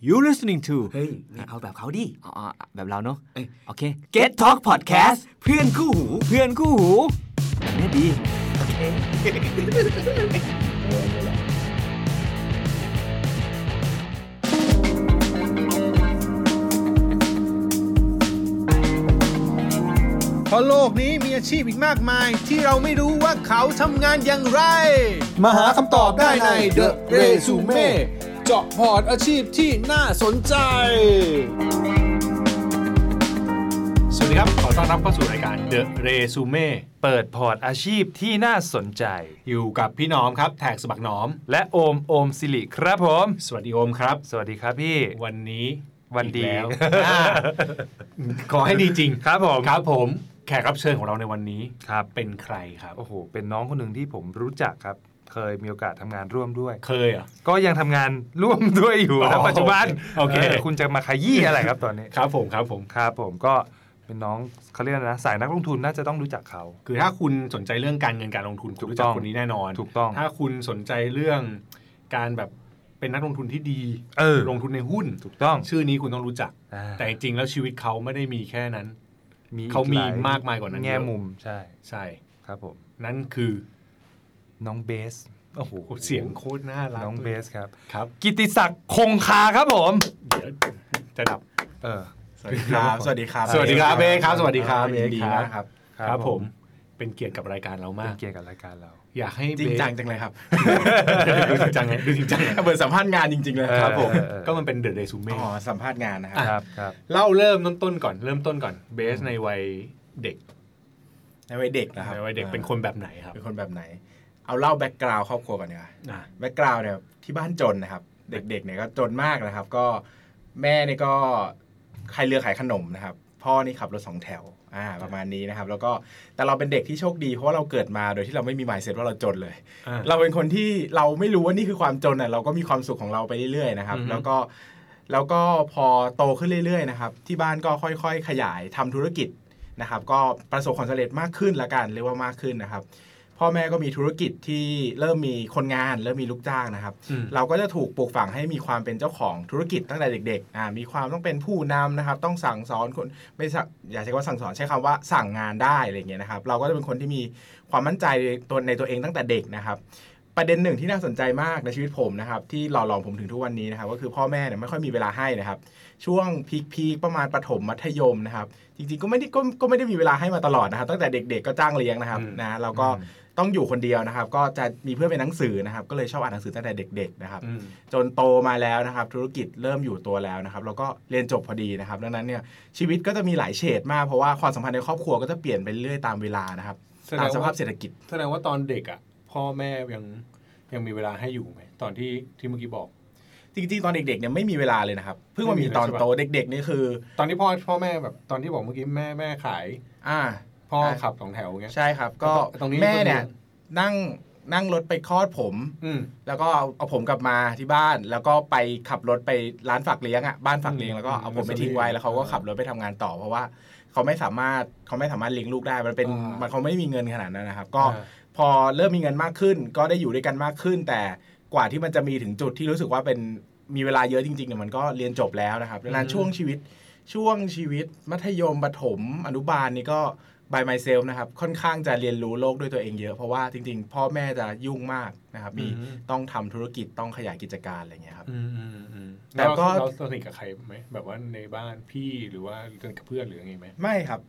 You listening to เฮ้ยไม่เอาแบบเขาดิอ๋อแบบเราเนาะเอ้ยโอเค Get Talk Podcast เพื่อนคู่หู เพื่อนคู่หูแบบนี้ดีเพราะโลกนี้มีอาชีพอีกมากมาย ที่เราไม่รู้ว่าเขาทำงานอย่างไร มาหาคำตอบได้ใน The Resume เจาะพอร์ตอาชีพที่น่าสนใจ สวัสดีครับ ขอต้อนรับเข้าสู่รายการ The Resume เปิดพอร์ตอาชีพที่น่าสนใจ อยู่กับพี่หนอมครับ TaxBugnoms และโอมโอมสิริครับผม สวัสดีโอมครับ สวัสดีครับพี่ วันนี้วันดี อีกแล้วอ่าขอให้ดีจริงครับผม ครับผม แขกรับเชิญของเราในวันนี้ครับ เป็นใครครับ โอ้โห เป็นน้องคนหนึ่งที่ผมรู้จักครับ เคยมีโอกาสทำงานร่วมด้วย เคยเหรอะก็ยังทำงานร่วมด้วยอยู่อ๋นะอปัจจุบันโอเคคุณจะมาขยี้อะไรครับตอนนี้ครับผมครับผมครับผมก็เป็นน้องเขาเรียกอะไรนะสายนักลงทุนน่าจะต้องรู้จักเขา คือถ้าคุณสนใจเรื่องการเงินการลงทุนคุณถูกรู้จัต้กองคนนี้แน่นอน ถูกต้อง ถ้าคุณสนใจเรื่องการแบบเป็นนักลงทุนที่ดีเออลงทุนในหุ้นถูกต้อง ชื่อนี้คุณต้องรู้จักอ่าแต่จริงๆแล้วชีวิตเขาไม่ได้มีแค่นั้นมีอีเขามีหลมากมายกว่านั้นแง่เยอะมุมใช่ใช่ครับผมนั่นคือ น้องเบสโอ้โหเสียงโคตรน่ารักน้องเบสครับครับ กิติศักดิ์คงคาครับผมเดี๋ยวจะดับเออสวัสดีครับ สวัสดีครับ สวัสดีครับเบสครับ สวัสดีครับยินดีเบสครับมากครับ ครับผม เป็นเกียรติกับรายการเราเป็มานกเกียรติกับรายการเรา อยากให้จริงเบสจังจังเลยครับดูจริงจังไงดูจริงจังไงเหมือนสัมภาษณ์งานจริง ๆ เลยครับผมเออเออก็มันเป็น The Resume อ๋อสัมภาษณ์งานนะคครัรับบครับ เล่าเริ่มต้นๆก่อน เริ่มต้นก่อน เบสในวัยเด็ก ในวัยเด็กนะครับ ในวัยเด็กเป็นคนแบบไหนครับ เป็นคนแบบไหน เอาเล่า background ครอบครัวก่อนดีกว่าอะ background เนี่ยที่บ้านจนนะครับ เด็กๆเนี่ยก็จนมากนะครับ ก็แม่เนี่ยก็ขายเรือขายขนมนะครับ พ่อนี่ขับรถสองแถวอ่าประมาณนี้นะครับ แล้วก็แต่เราเป็นเด็กที่โชคดีเพราะว่าเราเกิดมาโดยที่เราไม่มี mindset ว่าเราจนเลยอะเราเป็นคนที่เราไม่รู้ว่านี่คือความจนอะเราก็มีความสุขของเราไปเรื่อยๆนะครับอือฮึแล้วก็แล้วก็พอโตขึ้นเรื่อยๆนะครับ ที่บ้านก็ค่อยๆ ขยายทำธุรกิจนะครับ ก็ประสบความสำเร็จมากขึ้นละกันเรียกว่ามากขึ้นนะครับ พ่อแม่ก็มีธุรกิจที่เริ่มมีคนงานเริ่มมีลูกจ้างนะครับอืมเราก็จะถูกปลูกฝังให้มีความเป็นเจ้าของธุรกิจตั้งแต่เด็กๆอ่ามีความต้องเป็นผู้นำนะครับ ต้องสั่งสอนคนไม่สั่งอย่าใช้คำว่าสั่งสอนใช้คำว่าสั่งงานได้อะไรอย่างเงี้ยนะครับ เราก็จะเป็นคนที่มีความมั่นใจในตัวในตัวเองตั้งแต่เด็กนะครับประเด็นหนึ่งที่น่าสนใจมากในชีวิตผมนะครับที่หล่อหลอมผมถึงทุกวันนี้นะครับก็คือพ่อแม่เนี่ยไม่ค่อยมีเวลาให้นะครับ ช่วงพีคๆประมาณประถมมัธยมนะครับ จริงๆก็ไม่ได้ก็ก็ไม่ได้มีเวลาให้มาตลอดนะครับ ตั้งแต่เด็กๆก็จ้างเลี้ยงนะครับอืมนะเราก็ ต้องอยู่คนเดียวนะครับ ก็จะมีเพื่อนเป็นหนังสือนะครับ ก็เลยชอบอ่านหนังสือตั้งแต่เด็ก ๆ นะครับอืมจนโตมาแล้วนะครับ ธุรกิจเริ่มอยู่ตัวแล้วนะครับ แล้วก็เรียนจบพอดีนะครับ ดังนั้นเนี่ยชีวิตก็จะมีหลายเฉดมากเพราะว่าความสัมพันธ์ในครอบครัวก็จะเปลี่ยนไปเรื่อยตามเวลานะครับแสดตามงสภาว่าพเศรษฐกิจแสดงว่าตอนเด็กอะพ่อแม่ยังยังมีเวลาให้อยู่ไหมตอนที่ที่เมื่อกี้บอกจริงๆตอนเด็กๆเนี่ยไม่มีเวลาเลยนะครับ เพิ่งมามีตอนโตเด็กๆนี่คือ ตอนที่พ่อพ่อแม่แบบตอนที่บอกเมื่อกี้แม่แม่ขาย อ่า พ่ออะขับสองแถวอย่างเงี้ยใช่ครับ ก็ตรงนี้แม่เนี่ยนั่งนั่งรถไปคลอดผมอืมแล้วก็เอาเอาผมกลับมาที่บ้าน แล้วก็ไปขับรถไปร้านฝากเลี้ยงอะบ้านฝากเลี้ยงอืมแล้วก็เอาผมไปอืมทิ้งไว้แล้วเขาก็ขับรถไปทำงานต่อ เพราะว่าเขาไม่สามารถเขาไม่สามารถเลี้ยงลูกได้ มันเป็นอ่ามัมันเขาไม่มีเงินขนาดนั้นนะครับ ก็อ่าพอเริ่มมีเงินมากขึ้น ก็ได้อยู่ด้วยกันมากขึ้น แต่กว่าที่มันจะมีถึงจุดที่รู้สึกว่าเป็นมีเวลาเยอะจริงๆเนี่ยมันก็เรียนจบแล้วนะครับดังนั้นอืมช่วงชีวิตช่วงชีวิตมัธยมประถมอนุบาลนี่ก็ by myself นะครับค่อนข้างจะเรียนรู้โลกด้วยตัวเองเยอะ เพราะว่าจริง ๆ พ่อแม่จะยุ่งมากนะครับมีอืมต้องทำธุรกิจต้องขยายกิจการอะไรเงี้ยครับอืมอืมอืมแต่แล้วก็เราสนิทกับใครไหมแบบว่าในบ้านพี่หรือว่าสนิทกับเพื่อนหรือยังไงไหมไม่ครับ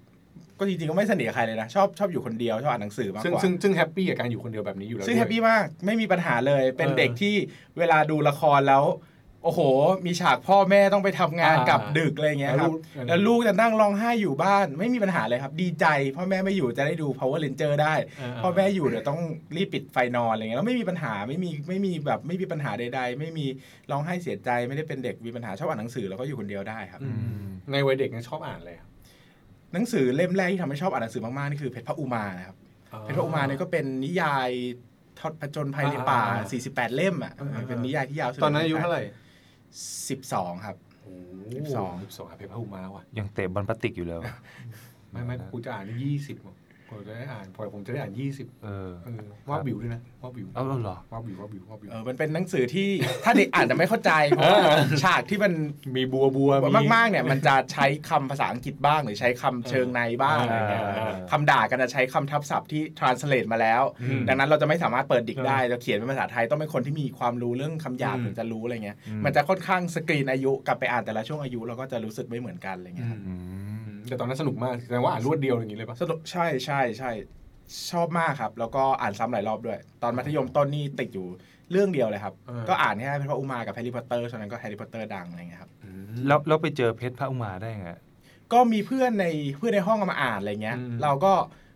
ก็จริงๆก็ไม่สนิทกับใครเลยนะชอบชอบอยู่คนเดียวชอบอ่านหนังสือมากซึ่งกว่าซึ่งซึ่ง happy กับการอยู่คนเดียวแบบนี้อยู่แล้วซึ่งด้วยแฮปปี้มากไม่มีปัญหาเลยเป็นเออเด็กที่เวลาดูละครแล้ว โอ้โห มีฉากพ่อแม่ต้องไปทำงานอ่ากลับดึกอะไรเงี้ยครับแล้วลูกแล้วลูกจะนั่งร้องไห้อยู่บ้านไม่มีปัญหาเลยครับ ดีใจ พ่อแม่ไม่อยู่จะได้ดู Power Ranger ได้เออพ่อแม่อยู่เดี๋ยวต้องรีบปิดไฟนอนอะไรเงี้ยแล้วไม่มีปัญหาไม่มีไม่มีแบบไม่มีปัญหาใด ๆ ไม่มีร้องไห้เสียใจไม่ได้เป็นเด็กมีปัญหาชอบอ่านหนังสือแล้วก็อยู่คนเดียวได้ครับอืมในวัยเด็กเนี่ยชอบอ่านอะไรครับหนังสือเล่มแรกที่ทำให้ชอบอ่านหนังสือมากๆนี่คือเพชรพระอุมานะครับเพชรพระอุมาเนี่ยก็เป็นนิยายทอดผจญภัยในป่าอ่าอ่า48 เล่มอะอ่าอ่าเป็นนิยายที่ยาวสุด ตอนนั้นอายุเท่าไหร่ 12 ครับ สิบสอง สิบสองเพชรพระอุมาว่ะ ยังเตะบอลพลาสติกอยู่เลย ไม่ไม่กูจะอ่านนี่ยี่สิบ ผมจะได้อ่านพอผมจะได้อ่านยี่สิบเออเออว่าบิวด้วยนะว่าบิวเอาแล้วเหรอว่าบิวว่าบิวว่าบิวเออมันเป็นหนังสือที่ถ้าเด็กอ่านจะไม่เข้าใจเพราะว่าเออฉากที่มันมีบัวบัวมากๆเนี่ยมันจะใช้คำภาษาอังกฤษบ้างหรือใช้คำเชิงในบ้างอะไรเงี้ยอ่าคำด่ากันจะใช้คำทับศัพท์ที่ translate มาแล้วอืมดังนั้นเราจะไม่สามารถเปิดดิกเออได้จะเขียนเป็นภาษาไทยต้องเป็นคนที่มีความรู้เรื่องคำหยาบอืมถึงจะรู้อะไรเงี้ยอืมมันจะค่อนข้างสกรีนอายุกลับไปอ่านแต่ละช่วงอายุเราก็จะรู้สึกไม่เหมือนกันอะไรเงี้ยครับอืม แต่ตอนนั้นสนุกมากแสดงว่าอ่านรวดเดียวอย่างนี้เลยปะสนุกใช่ใช่ใช่ชอบมากครับ แล้วก็อ่านซ้ำหลายรอบด้วย ตอนมัธยมต้นนี่ติดอยู่เรื่องเดียวเลยครับ ก็อ่านแค่พระอุมากับแฮร์รี่พอตเตอร์ฉะนั้นก็แฮร์รี่พอตเตอร์ดังอะไรเงี้ยครับแล้วแล้วไปเจอเพชรพระอุมาได้ไงก็มีเพื่อนในเพื่อนในห้องเอามาอ่านอะไรเงี้ยอืมเราก็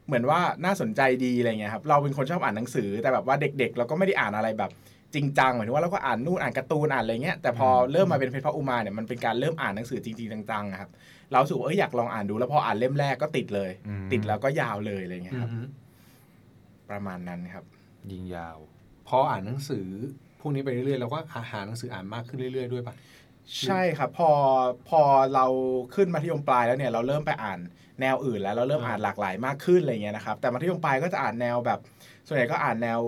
เหมือนว่าน่าสนใจดีอะไรเงี้ยครับเราเป็นคนชอบอ่านหนังสือ แต่แบบว่าเด็ก ๆ เราก็ไม่ได้อ่านอะไรแบบจริงจังหมายถึงว่าเราก็อ่านนู่นอ่านการ์ตูนอ่านอะไรเงี้ยแต่พอเริ่มมาเป็นเพชรพระอุมาเนี่ยมันเป็นการเริ่มอ่านหนังสือจริงๆจังๆอะครับ เรารู้สึกว่าเอยอยากลองอ่านดูแล้วพออ่านเล่มแรกก็ติดเลยอืมติดแล้วก็ยาวเลยอะไรเงี้ยครับอืมประมาณนั้นครับ ยิงยาว พออ่านหนังสือพวกนี้ไปเรื่อยๆเราก็หาหนังสืออ่านมากขึ้นเรื่อยๆด้วยปะใช่ครับ พอพอเราขึ้นมัธยมปลายแล้วเนี่ยเราเริ่มไปอ่านแนวอื่นแล้วเราเริ่มอ่าอ่านหลากหลายมากขึ้นอะไรเงี้ยนะครับ แต่มัธยมปลายก็จะอ่านแนวแบบ ส่วนใหญ่ก็อ่านแนว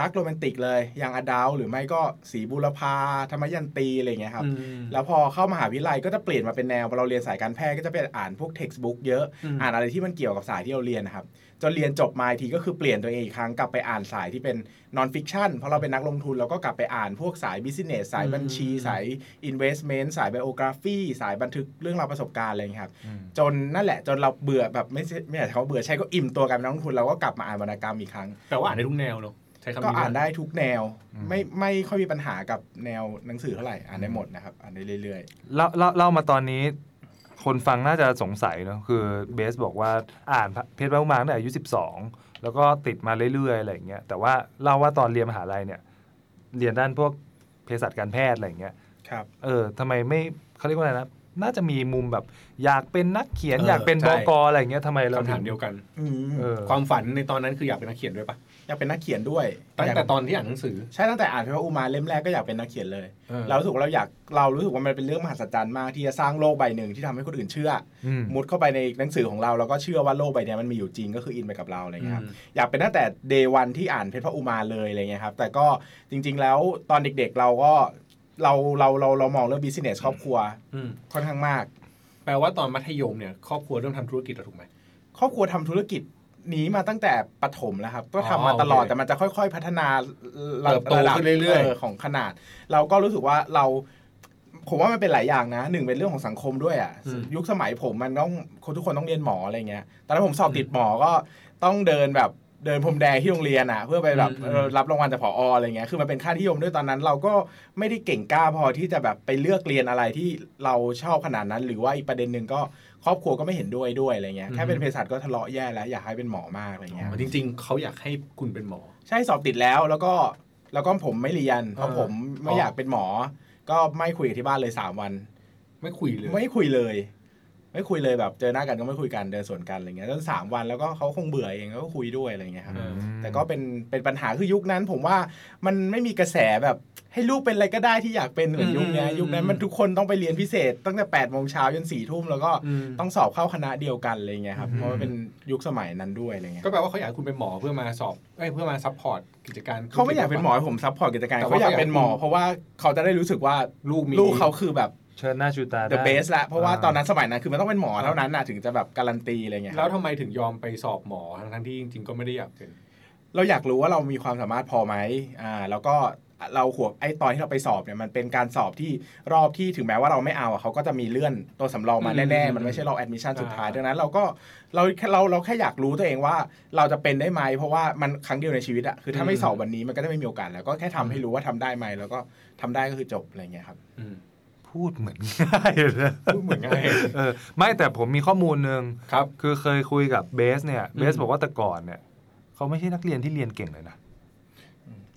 รักโรแมนติกเลย อย่างอดาวหรือไม่ก็สีบุรพาธรรมยันตีอะไรเงี้ยครับอืมแล้วพอเข้ามหาวิทยาลัยก็จะเปลี่ยนมาเป็นแนวพอเราเรียนสายการแพทย์ก็จะไปอ่านพวก textbook เยอะอืมอ่านอะไรที่มันเกี่ยวกับสายที่เราเรียนนะครับ จนเรียนจบมาอีกทีก็คือเปลี่ยนตัวเองอีกครั้งกลับไปอ่านสายที่เป็น non-fiction เพราะเราเป็นนักลงทุนเราก็กลับไปอ่านพวกสาย business สายบัญชี สาย Investment สาย Biography สายบันทึกเรื่องราวประสบการณ์อะไรอย่างเงี้ยครับอืมจนนั่นแหละจนเราเบื่อแบบไม่ใช่ไม่อยากใช้คำว่าเบื่อใช่ก็อิ่มตัวกันเป็นนักลงทุนเราก็กลับมาอ่านวรรณกรรมอีกครั้งแต่ว่าอ่านได้ทุกแนวเนอะใช้คำก็นี้อ่านได้ทุกแนวอืมไม่ไม่ค่อยมีปัญหากับแนวหนังสือเท่าไหร่อ่านได้หมดนะครับอ่านได้เรื่อยเล่าเล่าเล่ามาตอนนี้ คนฟังน่าจะสงสัยเนอะคือเบสบอกว่าอ่านเพชรพระอุมาตั้งแต่อายุ 12 แล้วก็ติดมาเรื่อยๆอะไรอย่างเงี้ยแต่ว่าเล่าว่าตอนเรียนมหาลัยเนี่ย เรียนด้านพวกเภสัชการแพทย์อะไรอย่างเงี้ยๆครับเออทำไมไม่เขาเรียกว่าอะไรนะน่าจะมีมุมแบบ อยากเป็นนักเขียนเออออยากเป็นใช่บกอะไรอย่างเงี้ยทำไมเราคำถามเดียวกันอืมเออความฝันในตอนนั้นคืออยากเป็นนักเขียนด้วยปะ อยากเป็นนักเขียนด้วยตั้งอยากแต่ตอนที่อ่านหนังสือใช่ตั้งแต่อ่านพระอุมาเล่มแรกก็อยากเป็นนักเขียนเลยเออเรารู้สึกว่าเราอยากเรารู้สึกว่ามันเป็นเรื่องมหัศจรรย์มากที่จะสร้างโลกใบหนึ่งที่ทำให้คนอื่นเชื่ออืมมุดเข้าไปในหนังสือของเราแล้วก็เชื่อว่าโลกใบเนี้ยมันมีอยู่จริงก็คืออินไปกับเราอะไรเงี้ยครับอืมอยากเป็นตั้งแต่เดวันที่อ่านเพชรพระอุมาเลยอะไรเงี้ยครับแต่ก็จริง ๆ แล้วตอนเด็กๆเราก็เราเราเราเรามองเรื่องบิสเนสครอบครัวอืมค่อนข้างมาก แปลว่าตอนมัธยมเนี่ยครอบครัวเริ่มทำธุรกิจแล้วถูกไหมครอบครัวทำธุรกิจ นี้มาตั้งแต่ปฐมแล้วครับ ก็ทำมาอ๋อตลอดโอเคแต่มันจะค่อย ๆ พัฒนาเติบโตระดับขึ้นเรื่อยๆของขนาด เราก็รู้สึกว่าเราผมว่ามันเป็นหลายอย่างนะหนึ่งเป็นเรื่องของสังคมด้วยอะยุคสมัยผมมันต้องคนทุกคนต้องเรียนหมออะไรเงี้ยตอนนั้นผมสอบติดหมอก็ต้องเดินแบบเดินพรมแดงที่โรงเรียนอะ เพื่อไปแบบเออรับรางวัลจากผออะไรเงี้ยคือมันเป็นค่านิยมด้วยตอนนั้น เราก็ไม่ได้เก่งกล้าพอที่จะแบบไปเลือกเรียนอะไรที่เราชอบขนาดนั้น หรือว่าอีกประเด็นหนึ่งก็ ครอบครัวก็ไม่เห็นด้วยด้วยอะไรเงี้ยแค่เป็นเภสัชก็ทะเลาะแย่แล้วอยากให้เป็นหมอมากอะไรเงี้ยอ๋อจริง ๆเขาอยากให้คุณเป็นหมอ ใช่สอบติดแล้วแล้วก็แล้วก็ผมไม่เรียนเพราะเออผมไม่อ๋อออยากเป็นหมอ ก็ไม่คุยกับที่บ้านเลยสามวัน ไม่คุยเลย ไม่คุยเลย ไม่คุยเลยแบบเจอหน้ากันก็ไม่คุยกันเดินสวนกันอะไรเงี้ยจนสามวันแล้วก็เขาคงเบื่อเองแล้วก็คุยด้วยอะไรเงี้ยครับเออแต่ก็เป็นเป็นปัญหาคือยุคนั้น ผมว่ามันไม่มีกระแสแบบให้ลูกเป็นอะไรก็ได้ที่อยากเป็นเหมือนยุคเนี้ยอืมยุคนั้นมันทุกคนต้องไปเรียนพิเศษ ตั้งแต่แปดโมงเช้าจนสี่ทุ่มแล้วก็อืมต้องสอบเข้าคณะเดียวกันอะไรเงี้ยครับอืมเพราะว่าเป็นยุคสมัยนั้นด้วยอะไรเงี้ยก็แปลว่าเขาอยากให้คุณเป็นหมอเพื่อมาสอบเอ้ยเพื่อมา support กิจการเขาไม่อยากเป็นหมอให้ผม support กิจการแต่ว่าเขาอยากเป็นหมอเขาอยากเพราะว่าเขาจะได้รู้สึกว่าลูกมีลูกเขาคือแบบ เชิดหน้าชูตา the ได้ best ละเพราะว่าอ่าตอนนั้นสมัยนั้นคือมันต้องเป็นหมอเท่านั้นนะถึงจะแบบการันตีอะไรเงี้ยแล้วทำไมถึงยอมไปสอบหมอทั้งๆที่จริงๆก็ไม่ได้อยากเป็นเราอยากรู้ว่าเรามีความสามารถพอไหมอ่าแล้วก็เราหัวไอ้ตอนที่เราไปสอบเนี่ยมันเป็นการสอบที่รอบที่ถึงแม้ว่าเราไม่เอาอะเขาก็จะมีเลื่อนตัวสำรองมาอืมแน่ๆมันไม่ใช่เราแอดมิชชั่นสุดท้ายอ่าดังนั้นเราก็เราแค่เราเราแค่อยากรู้ตัวเองว่าเราจะเป็นได้ไหมเพราะว่ามันครั้งเดียวในชีวิตอะคือถ้าไม่สอบวันนี้มันก็จะไม่มีโอกาสแล้วก็แค่ทำให้รู้ว่าทำได้ไหมแล้วก็ทำได้ก็คือจบอะไรเงี้ยครับอืม พูดเหมือนง่ายเลยนะพูดเหมือนง่ายเออไม่แต่ผมมีข้อมูลหนึ่งครับ คือเคยคุยกับเบสเนี่ยอืมเบสบอกว่าแต่ก่อนเนี่ยเขาไม่ใช่นักเรียนที่เรียนเก่งเลยนะ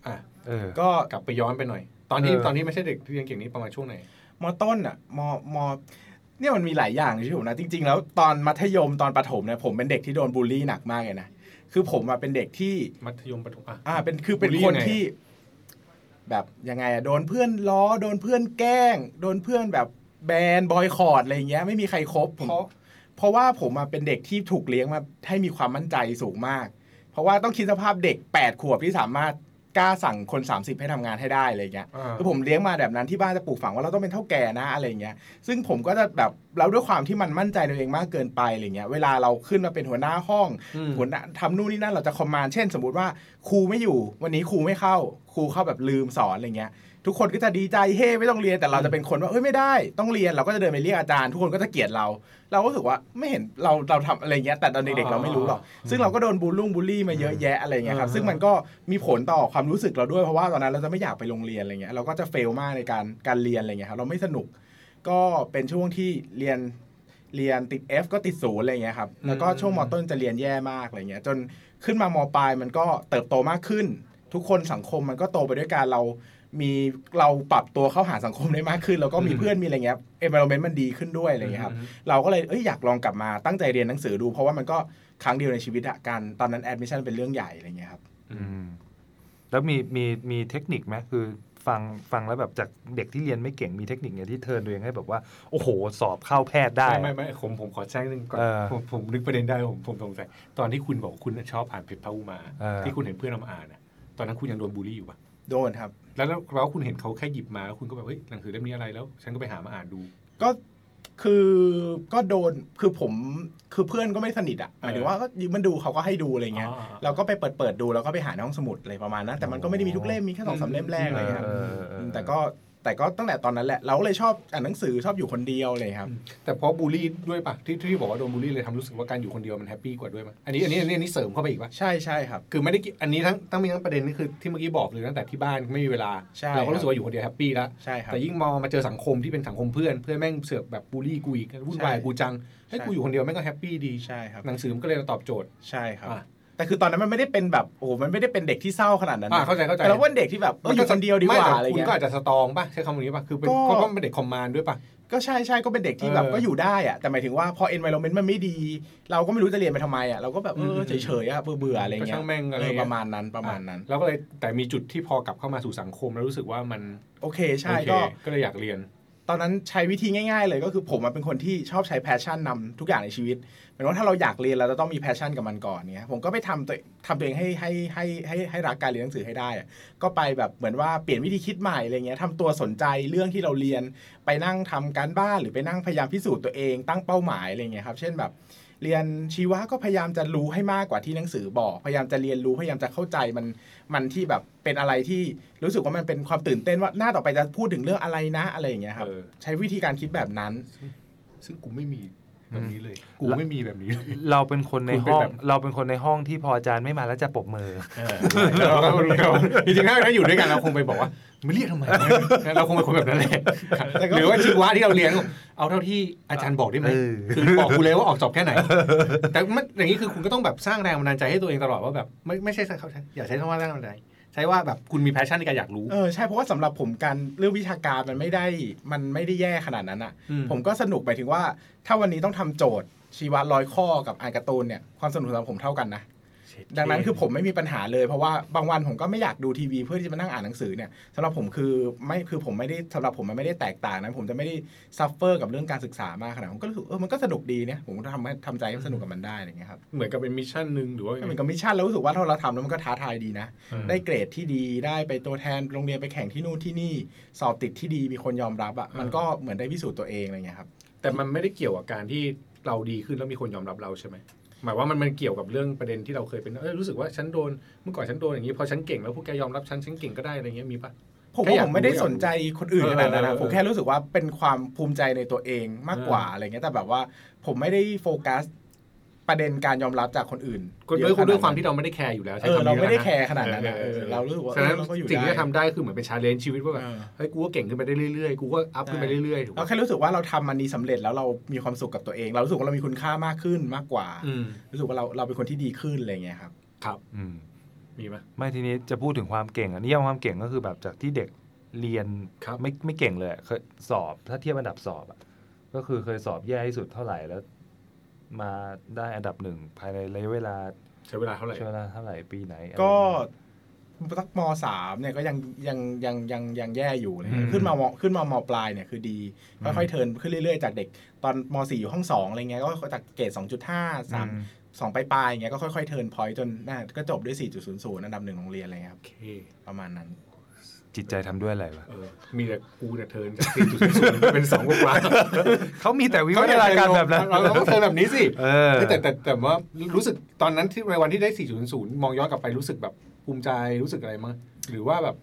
อะเออก็กลับไปย้อนไปหน่อย ตอนที่เออตอนที่ไม่ใช่เด็กที่เรียนเก่งนี้ประมาณช่วงไหนมอต้นอะมมเนี่ยมันมีหลายอย่างในชีวิตผมนะจริง ๆ แล้วตอนมัธยมตอนประถมเนี่ยผมเป็นเด็กที่โดนบูลลี่หนักมากเลยนะคือผมอะเป็นเด็กที่มัธยมประถมอะอ่าเป็นคือเป็นบูลลี่คนยังไงที่ แบบยังไงอะโดนเพื่อนล้อโดนเพื่อนแกล้ง โดนเพื่อนแบบแบนบอยคอรดอะไรอย่างเงี้ยไม่มีใครครบผมเพราะเพราะว่าผมอะเป็นเด็กที่ถูกเลี้ยงมาให้มีความมั่นใจสูงมาก เพราะว่าต้องคิดสภาพเด็ก 8 ขวบที่สามารถ กล้าสั่งคน 30 ให้ทำงานให้ได้อะไรเงี้ยอ่าคือผมเลี้ยงมาแบบนั้นที่บ้านจะปลูกฝังว่าเราต้องเป็นเท่าแก่นะอะไรเงี้ยซึ่งผมก็จะแบบเราด้วยความที่มันมั่นใจในตัวเองมากเกินไปอะไรเงี้ยเวลาเราขึ้นมาเป็นหัวหน้าห้องอืมหัวหน้าทำนู่นนี่นั่นเราจะคอมมานด์เช่น สมมติว่าครูไม่อยู่ วันนี้ครูไม่เข้าครูเข้าแบบลืมสอนอะไรเงี้ย ทุกคนก็จะดีใจเฮ้ไม่ต้องเรียนแต่เราจะเป็นคนว่าเอ้ยไม่ได้ต้องเรียนเราก็จะเดินไปเรียกอาจารย์ ทุกคนก็จะเกลียดเรา เราก็รู้สึกว่าไม่เห็นเราเราทำอะไรเงี้ยแต่ตอนเด็กๆเราไม่รู้หรอกซึ่งเราก็โดนบูลลุ่งบูลลี่มาเยอะแยะอะไรเงี้ยครับอ่าฮะซึ่งมันก็มีผลต่อความรู้สึกเราด้วยเพราะว่าตอนนั้นเราจะไม่อยากไปโรงเรียนอะไรเงี้ยเราก็จะเฟลมากในการการเรียนอะไรเงี้ยครับเราไม่สนุกก็เป็นช่วงที่เรียนเรียนติด F ก็ติดศูนย์อะไรเงี้ยครับแล้วก็ช่วงมต้นจะเรียนแย่มากอะไรเงี้ยจนขึ้นมาม.ปลายมันก็เติบโตมากขึ้น ทุกคนสังคมมันก็โตไปด้วยการเรา มีเราปรับตัวเข้าหาสังคมได้มากขึ้น แล้วก็มีเพื่อนมีอะไรเงี้ย environment มันดีขึ้นด้วยอะไรเงี้ยครับเราก็เลยเอ้ยอยากลองกลับมาตั้งใจเรียนหนังสือดูเพราะว่ามันก็ครั้งเดียวในชีวิตอะการตอนนั้น admission เป็นเรื่องใหญ่อะไรเงี้ยครับอืมแล้วมีมีมีเทคนิคไหมคือฟังฟังแล้วแบบจากเด็กที่เรียนไม่เก่งมีเทคนิคไงที่ turn ตัวเองให้แบบว่า โอ้โห สอบเข้าแพทย์ได้ไม่ไม่ไม่ผมผมขอแจ้งหนึ่งก่อนเออผมผมนึกประเด็นได้ผมผมสงสัยตอนที่คุณบอกคุณชอบอ่านเพจพระอุมาเออที่คุณเห็นเพื่อนเอามาอ่านน่ะตอนนั้นคุณยังโดนบูลลี่อยู่ปะโดนครับ แล้วแล้วแล้วคุณเห็นเขาแค่หยิบมาแล้วคุณก็แบบเฮ้ยหนังสือเล่มนี้อะไรแล้ว ฉันก็ไปหามาอ่านดู ก็คือก็โดนคือผมคือเพื่อนก็ไม่สนิทอะหมายถึงว่าก็ยืมมันดูเขาก็ให้ดูอะไรเงี้ยอ๋อเราก็ไปเปิดเปิดดูแล้วก็ไปหาในห้องสมุดอะไรประมาณนั้นแต่มันก็ไม่ได้มีทุกเล่มมีแค่สองสามเล่มแรกอะไรเลยครับเออเออเออแต่ก็ แต่ก็ตั้งแต่ตอนนั้นแหละ เราก็เลยชอบอ่านหนังสือชอบอยู่คนเดียวเลยครับ แต่เพราะบูลลี่ด้วยปะที่ที่บอกว่าโดนบูลลี่เลยทำรู้สึกว่าการอยู่คนเดียวมัน happy กว่าด้วยมั้ยอันนี้อันนี้อันนี้อันนี้เสริมเข้าไปอีกปะใช่ใช่ครับ คือไม่ได้กิอันนี้ทั้งตั้งมีทั้งประเด็นนี่คือที่เมื่อกี้บอกเลยตั้งแต่ที่บ้านไม่มีเวลาใช่เราก็ครับรู้สึกว่าอยู่คนเดียว happy แล้วใช่ครับแต่ยิ่งมองมาเจอสังคมที่เป็นสังคมเพื่อนเพื่อนแม่งเสือกแบบบูลลี่กูอีกวุ่นวายใช่กูจังให้ใช่กูอยู่คนเดียวแม่งก็ happy ดีใช่ครับหนังสือมันก็เลยตอบโจทย์ใช่ครับ อะ แต่คือตอนนั้นมันไม่ได้เป็นแบบโอ้โหมันไม่ได้เป็นเด็กที่เศร้าขนาดนั้นอ่านะเข้าใจเข้าใจแต่เราว่าเด็กที่แบบเอออยู่คนเดียวดีกว่าม่แต่อะไรคุณเงี้ยก็อาจจะ strong ป่ะใช้คำนี้ป่ะคือเป็นก็เขาก็เป็นเด็ก command ด้วยป่ะก็ใช่ใช่ก็เป็นเด็กที่แบบเออก็อยู่ได้อะแต่หมายถึงว่าพอ environment มันไม่ดี เราก็ไม่รู้จะเรียนไปทำไมอะเราก็แบบเอออืมเฉยๆอะเบื่อเบื่อๆอะไรก็เงี้ยช่างแม่งอะไรเออเงี้ยประมาณนั้นประมาณนั้นแล้วก็เลยแต่มีจุดที่พอกลับเข้ามาสู่สังคมแล้วรู้สึกว่ามันโอเคใช่โอเคก็ก็เลยอยากเรียน ตอนนั้นใช้วิธีง่ายๆเลยก็คือผมเป็นคนที่ชอบใช้ passion นำทุกอย่างในชีวิตหมายว่าถ้าเราอยากเรียนเราจะต้องมี passion กับมันก่อนเนี่ยผมก็ไปทำตัวทำตัวเองให้ให้ให้ให้ให้รักการเรียนหนังสือให้ได้ ก็ไปแบบเหมือนว่าเปลี่ยนวิธีคิดใหม่อะไรเงี้ยทำตัวสนใจเรื่องที่เราเรียนไปนั่งทำการบ้านหรือไปนั่งพยายามพิสูจน์ตัวเองตั้งเป้าหมายอะไรเงี้ยครับเช่นแบบ เรียนชีวะก็พยายามจะรู้ให้มากกว่าที่หนังสือบอก พยายามจะเรียนรู้พยายามจะเข้าใจมันมันที่แบบเป็นอะไรที่รู้สึกว่ามันเป็นความตื่นเต้นว่าหน้าต่อไปจะพูดถึงเรื่องอะไรนะอะไรอย่างเงี้ยครับ เออ ใช้วิธีการคิดแบบนั้น ซึ่งกูไม่มี แบบนี้เลย กูไม่มีแบบนี้เลยเราเป็นคนในคุณเป็นห้องแบบเราเป็นคนในห้องที่พออาจารย์ไม่มาแล้วจะปรบมือจริงๆถ้าอยู่ด้วยกันเราคงไปบอกว่าไม่เรียกทำไมเราคงเป็นคนแบบนั้นแหละแต่ก็หรือว่าชีวะที่เราเรียนเอาเท่าที่อาจารย์บอกได้ไหมเออคือบอกกูเลยว่าออกสอบแค่ไหน แต่มันอย่างนี้คือคุณก็ต้องแบบสร้างแรงบันดาลใจให้ตัวเองตลอดว่าแบบไม่ไม่ใช่เขาอย่าใช้คำว่าแรงบันดาลใจ ใช้ว่าแบบคุณมี passion ในการอยากรู้เออใช่เพราะว่าสำหรับผมการเรื่องวิชาการมันไม่ได้มันไม่ได้แย่ขนาดนั้นอะอืมผมก็สนุกหมายถึงว่า ถ้าวันนี้ต้องทำโจทย์ชีวะร้อยข้อกับอ่านการ์ตูนเนี่ยความสนุกสำหรับผมเท่ากันนะ ดังนั้นคือผมไม่มีปัญหาเลย เพราะว่าบางวันผมก็ไม่อยากดูทีวีเพื่อที่จะมานั่งอ่านหนังสือเนี่ยสำหรับผมคือไม่คือผมไม่ได้สำหรับผมมันไม่ได้แตกต่างนะผมจะไม่ได้ suffer กับเรื่องการศึกษามากขนาดนั้นผมก็รู้สึกเออมันก็สนุกดีเนี่ยผมก็ทำให้ทำใจให้สนุกกับมันได้อะไรอย่างเงี้ยครับเหมือนกับเป็น mission หนึ่งหรือว่าก็เหมือนกับ mission แล้วรู้สึกว่าถ้าเราทำแล้วมันก็ท้าทายดีนะอืมได้เกรดที่ดีได้ไปตัวแทนโรงเรียนไปแข่งที่นู่นที่นี่ สอบติดที่ดีมีคนยอมรับอะมันก็เหมือนได้พิสูจน์ตัวเองอะไรเงี้ยครับแต่มันไม่ได้เกี่ยวกับการที่เราดีขึ้นแล้วมีคนยอมรับเราใช่ไหม หมายว่ามันมันเกี่ยวกับเรื่องประเด็นที่เราเคยเป็นเออรู้สึกว่าฉันโดนเมื่อก่อนฉันโดนอย่างนี้พอฉันเก่งแล้วพวกแกยอมรับฉันฉันเก่งก็ได้อะไรเงี้ยมีปะผมแค่ว่าอยากผมไม่ได้รู้สนใจคนอื่นขนาดนั้นเออนะเออผมแค่รู้สึกว่าเป็นความภูมิใจในตัวเองมากกว่าเออออะไรเงี้ยแต่แบบว่าผมไม่ได้โฟกัส ประเด็นการยอมรับจากคนอื่นก็ด้วยเอะขนด้วยความนั้นที่เราไม่ได้ care อยู่แล้วใช้เออคำนี้เราไม่ได้ล้วนะ care ขนาดนั้นนะเออเออเรารู้สึกว่าฉะนั้นเออเราก็อยู่สิ่งที่ได้จะทำได้คือเหมือนเป็น challenge ชีวิตว่าแบบเออเฮ้ยกูก็เก่งขึ้นไปได้เรื่อยๆกูก็ up ขึ้นไปเรื่อยๆถูกเราปะแค่รู้สึกว่าเราทำมันนี้สำเร็จแล้วเรามีความสุขกับตัวเอง เรารู้สึกว่าเรามีคุณค่ามากขึ้นมากกว่าอืมรู้สึกว่าเราเราเป็นคนที่ดีขึ้นอะไรเงี้ยครับ ครับอืมมีไหมไม่ทีนี้จะพูดถึงความเก่งอันนี้ยามความเก่งก็คือแบบจากที่เด็กเรียนครับไม่ไม่เก่งเลยอะเคยสอบถ้าเทียบอันดับสอบอะก็คือเคยสอบแย่ที่สุดเท่าไหร่แล้ว มาได้อันดับหนึ่งภายในระยะเวลาใช้เวลาเท่าไหร่ใช้เวลาเท่าไหร่ปีไหนอะไรก็สักมสามเนี่ยก็ยังยังยังยังยังแย่อยู่เลยอืมขึ้นมามขึ้นมามปลายเนี่ยคือดีค่อยๆ turn ขึ้นเรื่อยๆจากเด็กตอนมสี่อยู่ห้องสองอะไรเงี้ยก็จากเกรดสองจุดห้าสามอืมสองปลายๆอย่างเงี้ยก็ค่อยๆ turn point จนน่าก็จบด้วย 4.00 อันดับหนึ่งของโรงเรียนอะไรเงี้ยครับโอเคประมาณนั้น จิตใจทำด้วยอะไรวะเออมีแต่กูเนี่ย turn จากสี่จุดศูนย์เป็นสองกว่าเขามีแต่วิวัฒนาการแบบนั้นเราต้อง turn แบบนี้สิเออเฮ้ยแต่แต่แต่ว่ารู้สึกตอนนั้นที่ในวันที่ได้4.0มองย้อนกลับไปรู้สึกแบบภูมิใจรู้สึกอะไรมั้งหรือว่าแบบ